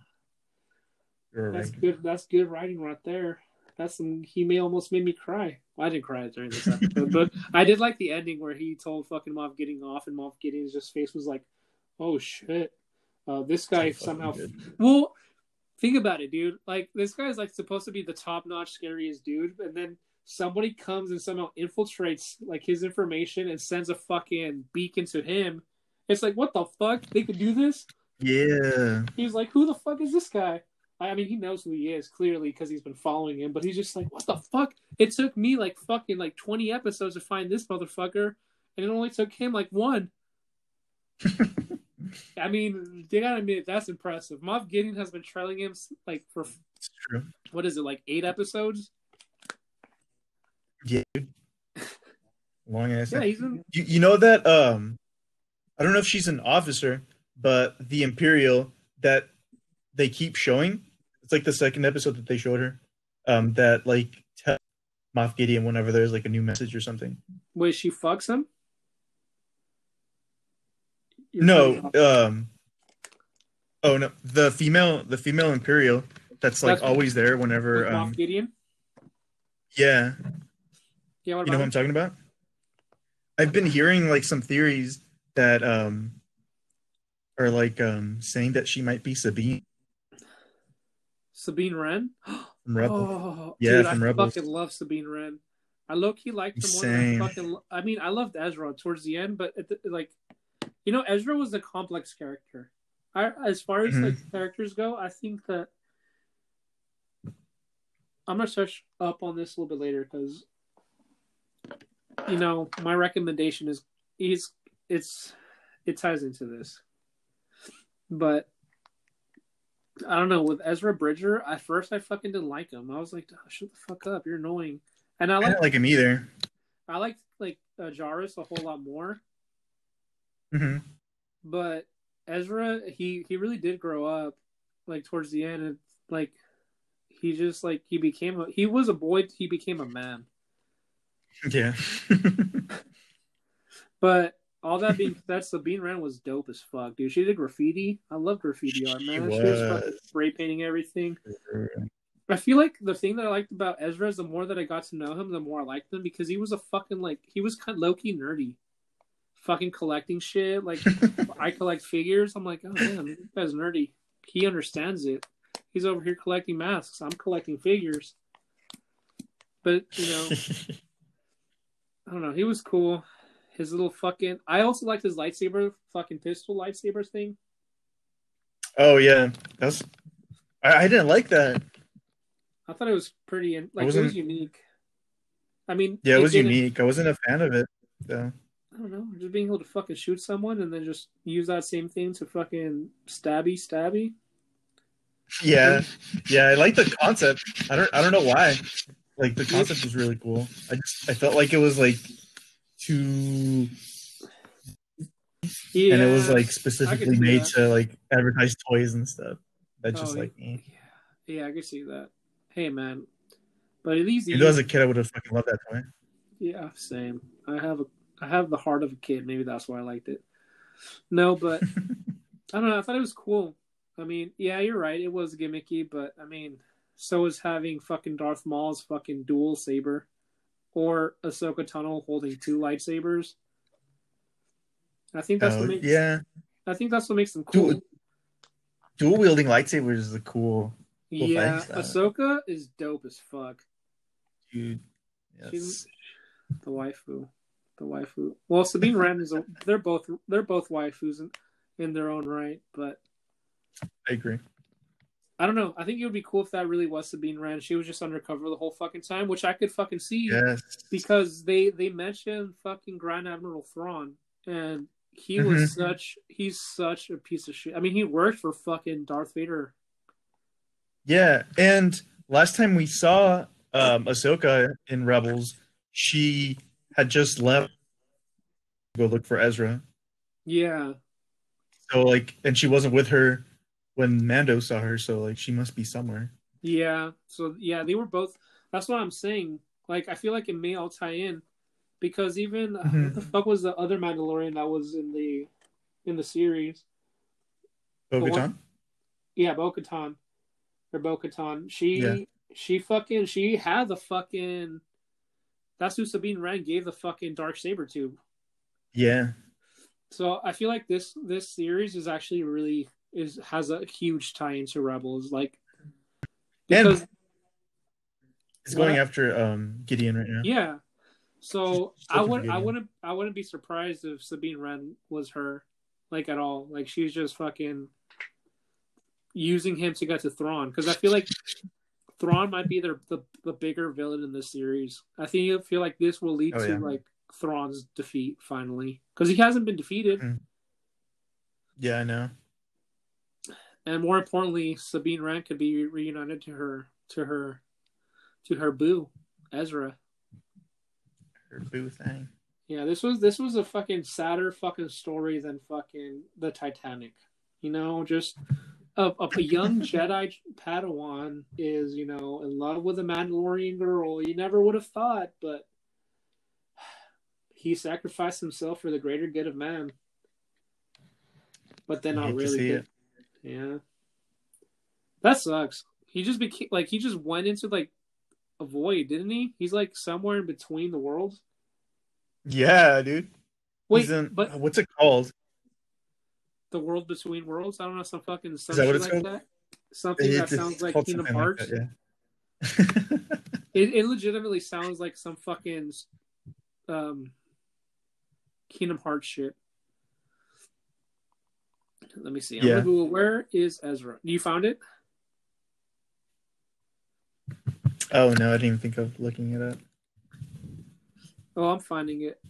You're that's right. good. That's good writing right there. That's some. He may almost made me cry. Well, I didn't cry during this episode, but I did like the ending where he told fucking Moff Gideon off, and Moff Gideon's just face was like, oh shit, uh, this guy So somehow. good. Well, think about it, dude. Like this guy's like supposed to be the top notch, scariest dude, and then somebody comes and somehow infiltrates like his information and sends a fucking beacon to him. It's like, what the fuck? They could do this? Yeah. He's like, who the fuck is this guy? I I mean, he knows who he is clearly because he's been following him, but he's just like, what the fuck? It took me like fucking like 20 episodes to find this motherfucker, and it only took him like one. I mean, they gotta admit, that's impressive. Moff Gideon has been trailing him like for what is it, like eight episodes? Yeah. dude. Long ass. Yeah, he's been. You, you know that um I don't know if she's an officer, but the Imperial that they keep showing, it's like the second episode that they showed her. Um that like tell Moff Gideon whenever there's like a new message or something. Wait, she fucks him? You're No, um Oh no, the female the female Imperial that's like That's- always there whenever Moff um Gideon? yeah, Yeah, you know what I'm talking about? I've been hearing like some theories that um are like um saying that she might be Sabine Sabine Wren? from Rebels. Oh, Yeah, dude, from I Rebels. fucking love Sabine Wren. I low key liked her more than Same. I fucking. lo- I mean, I loved Ezra towards the end, but the, like, you know, Ezra was a complex character. I, as far as Mhm. like characters go, I think that I'm gonna search up on this a little bit later because, you know, my recommendation is is it's it ties into this, but I don't know. With Ezra Bridger, at first I fucking didn't like him. I was like, oh, "Shut the fuck up! You're annoying." And I I like don't like him either. I liked like uh, Jarrus a whole lot more, hmm but Ezra he he really did grow up like towards the end, and like he just like he became a he was a boy. He became a man. Yeah. But all that being said, Sabine Wren was dope as fuck, dude. She did graffiti. I love graffiti art, man. She was fucking spray painting everything. I feel like the thing that I liked about Ezra is the more that I got to know him, the more I liked him because he was a fucking like he was kind of low key nerdy, fucking collecting shit. Like I collect figures. I'm like, oh man, this guy's nerdy. He understands it. He's over here collecting masks. I'm collecting figures. But you know, I don't know. He was cool. His little fucking. I also liked his lightsaber, fucking pistol lightsaber thing. oh yeah, that's. I, I didn't like that. I thought it was pretty in- like it wasn't- unique. I mean, Yeah, it was unique. I wasn't a fan of it. though. I don't know, just being able to fucking shoot someone and then just use that same thing to fucking stabby stabby. Yeah, yeah, I like the concept. I don't. I don't know why. Like the concept was really cool. I just. I felt like it was like too, Yeah, and it was like specifically made that. to like advertise toys and stuff. That just Oh, like. eh. yeah, I can see that. Hey man, But at least Even as a kid, I would have fucking loved that toy. Yeah, same. I have a I have the heart of a kid. Maybe that's why I liked it. No, but I don't know. I thought it was cool. I mean, yeah, you're right. It was gimmicky, but I mean, so is having fucking Darth Maul's fucking dual saber, or Ahsoka Tano holding two lightsabers. I think that's Oh, what makes. yeah, I think that's what makes them cool. Dual- dual wielding lightsabers is a cool cool yeah, thing, so- Ahsoka is dope as fuck. dude. She's- Yes. The waifu, the waifu. Well, Sabine Wren is. A, they're both. They're both waifus in, in their own right, but I agree. I don't know. I think it would be cool if that really was Sabine Wren. She was just undercover the whole fucking time, which I could fucking see Yes. because they they mentioned fucking Grand Admiral Thrawn, and he was Mhm. such he's such a piece of shit. I mean, he worked for fucking Darth Vader. Yeah, and last time we saw um, Ahsoka in Rebels, she had just left to go look for Ezra. Yeah, So like, and she wasn't with her when Mando saw her. So like, she must be somewhere. yeah. So yeah, they were both. That's what I'm saying. Like, I feel like it may all tie in because even uh, Mhm. what the fuck was the other Mandalorian that was in the in the series? Bo-Katan? Yeah, Bo Katan. Or Bo Katan. She Yeah. she fucking she had the fucking that's who Sabine Wren gave the fucking dark saber to. Yeah, So I feel like this this series is actually really is has a huge tie into Rebels. Like And- because he's going after um Gideon right now. yeah. So I would I wouldn't I wouldn't be surprised if Sabine Wren was her, like at all. Like she's just fucking using him to get to Thrawn because I feel like Thrawn might be their the, the bigger villain in this series. I think I feel like this will lead Oh, to yeah. like Thrawn's defeat finally because he hasn't been defeated, Mm. Yeah, I know. And more importantly, Sabine Wren could be reunited to her to her to her boo Ezra. Her boo thing. Yeah, this was this was a fucking sadder fucking story than fucking the Titanic. You know, just a, a, a young Jedi Padawan is you know in love with a Mandalorian girl. You never would have thought, but he sacrificed himself for the greater good of man. But then not really. did. Yeah, that sucks. He just became like he just went into like a void, didn't he? He's like somewhere in between the worlds. Yeah, dude. Wait, in- but what's it called? the world between worlds. I don't know some fucking some that what it's like called? that. Something that It's sounds like Kingdom like Hearts. that, yeah. It, it legitimately sounds like some fucking um Kingdom Hearts shit. Let me see. I'm Yeah. Google where is Ezra. You found it? oh no, I didn't even think of looking it up. Oh, I'm finding it.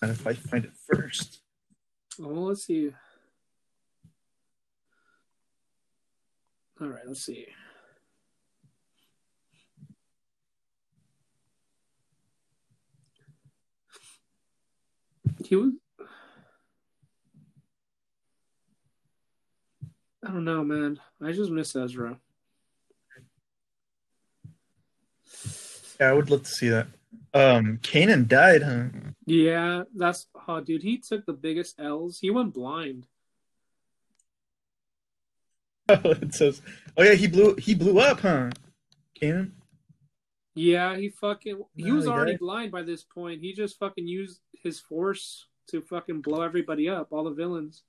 And if I find it first. Oh, let's see. All right, let's see. He was. I don't know, man. I just miss Ezra. Yeah, I would love to see that. Um, Kanan died, huh? Yeah, that's oh, dude. He took the biggest L's. He went blind. Oh, it says. Oh yeah, he blew. He blew up, huh? Kanan. Yeah, he fucking he No, was he already died. blind by this point. He just fucking used his force to fucking blow everybody up, all the villains.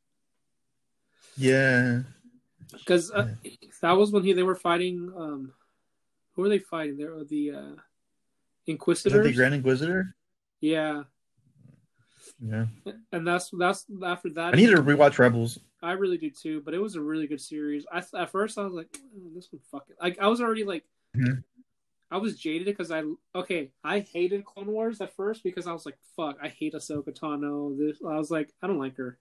Yeah. Because uh, that was when he they were fighting. Um, who were they fighting? There were the uh, Inquisitors. the Grand Inquisitor? yeah, Yeah. and that's that's after that. I need to rewatch Rebels. I really do too, but it was a really good series. I at first I was like, "Oh, this one fucking like I was already like, Mhm. I was jaded because I okay I hated Clone Wars at first because I was like, fuck, I hate Ahsoka Tano. This I was like, I don't like her,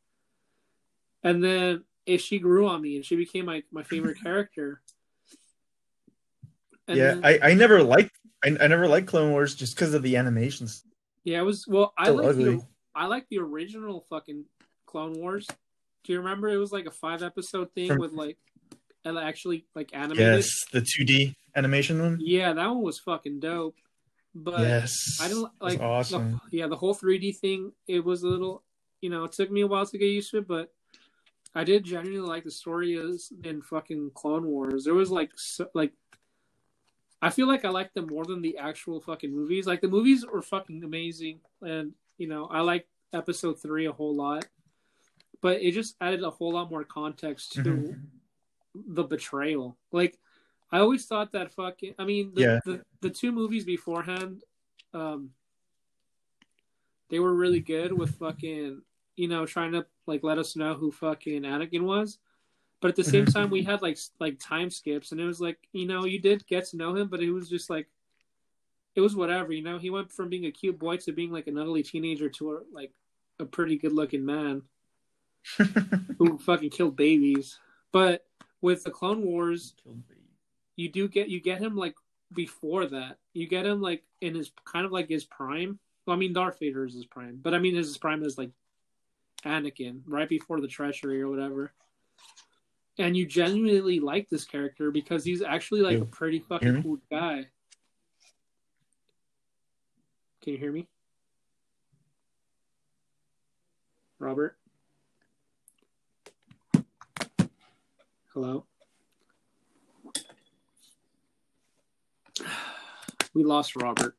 and then if she grew on me and she became my my favorite character. And yeah, then- I, I never liked I, I never liked Clone Wars just because of the animations. yeah, it was well. I So like the. I like the original fucking Clone Wars. Do you remember it was like a five episode thing From- with like and actually like animated. Yes, the 2D animation one. Yeah, that one was fucking dope. But yes, I didn't That's like awesome. the, yeah the whole 3D thing. It was a little, you know, it took me a while to get used to it, but I did genuinely like the story is in fucking Clone Wars. There was like so, like I feel like I liked them more than the actual fucking movies. Like the movies were fucking amazing, and you know I like Episode three a whole lot, but it just added a whole lot more context to Mhm. the betrayal. Like I always thought that fucking. I mean, the Yeah. the, the two movies beforehand, um, they were really good with fucking you know trying to like let us know who fucking Anakin was. But at the same Mhm. time, we had like like time skips, and it was like you know you did get to know him, but it was just like it was whatever. You know, he went from being a cute boy to being like an ugly teenager to a, like a pretty good looking man who fucking killed babies. But with the Clone Wars, you do get you get him like before that. You get him like in his kind of like his prime. Well, I mean, Darth Vader is his prime, but I mean his prime is like Anakin, right before the treachery or whatever. And you genuinely like this character because he's actually like a pretty fucking cool guy. Can you hear me, Robert? Hello. We lost Robert.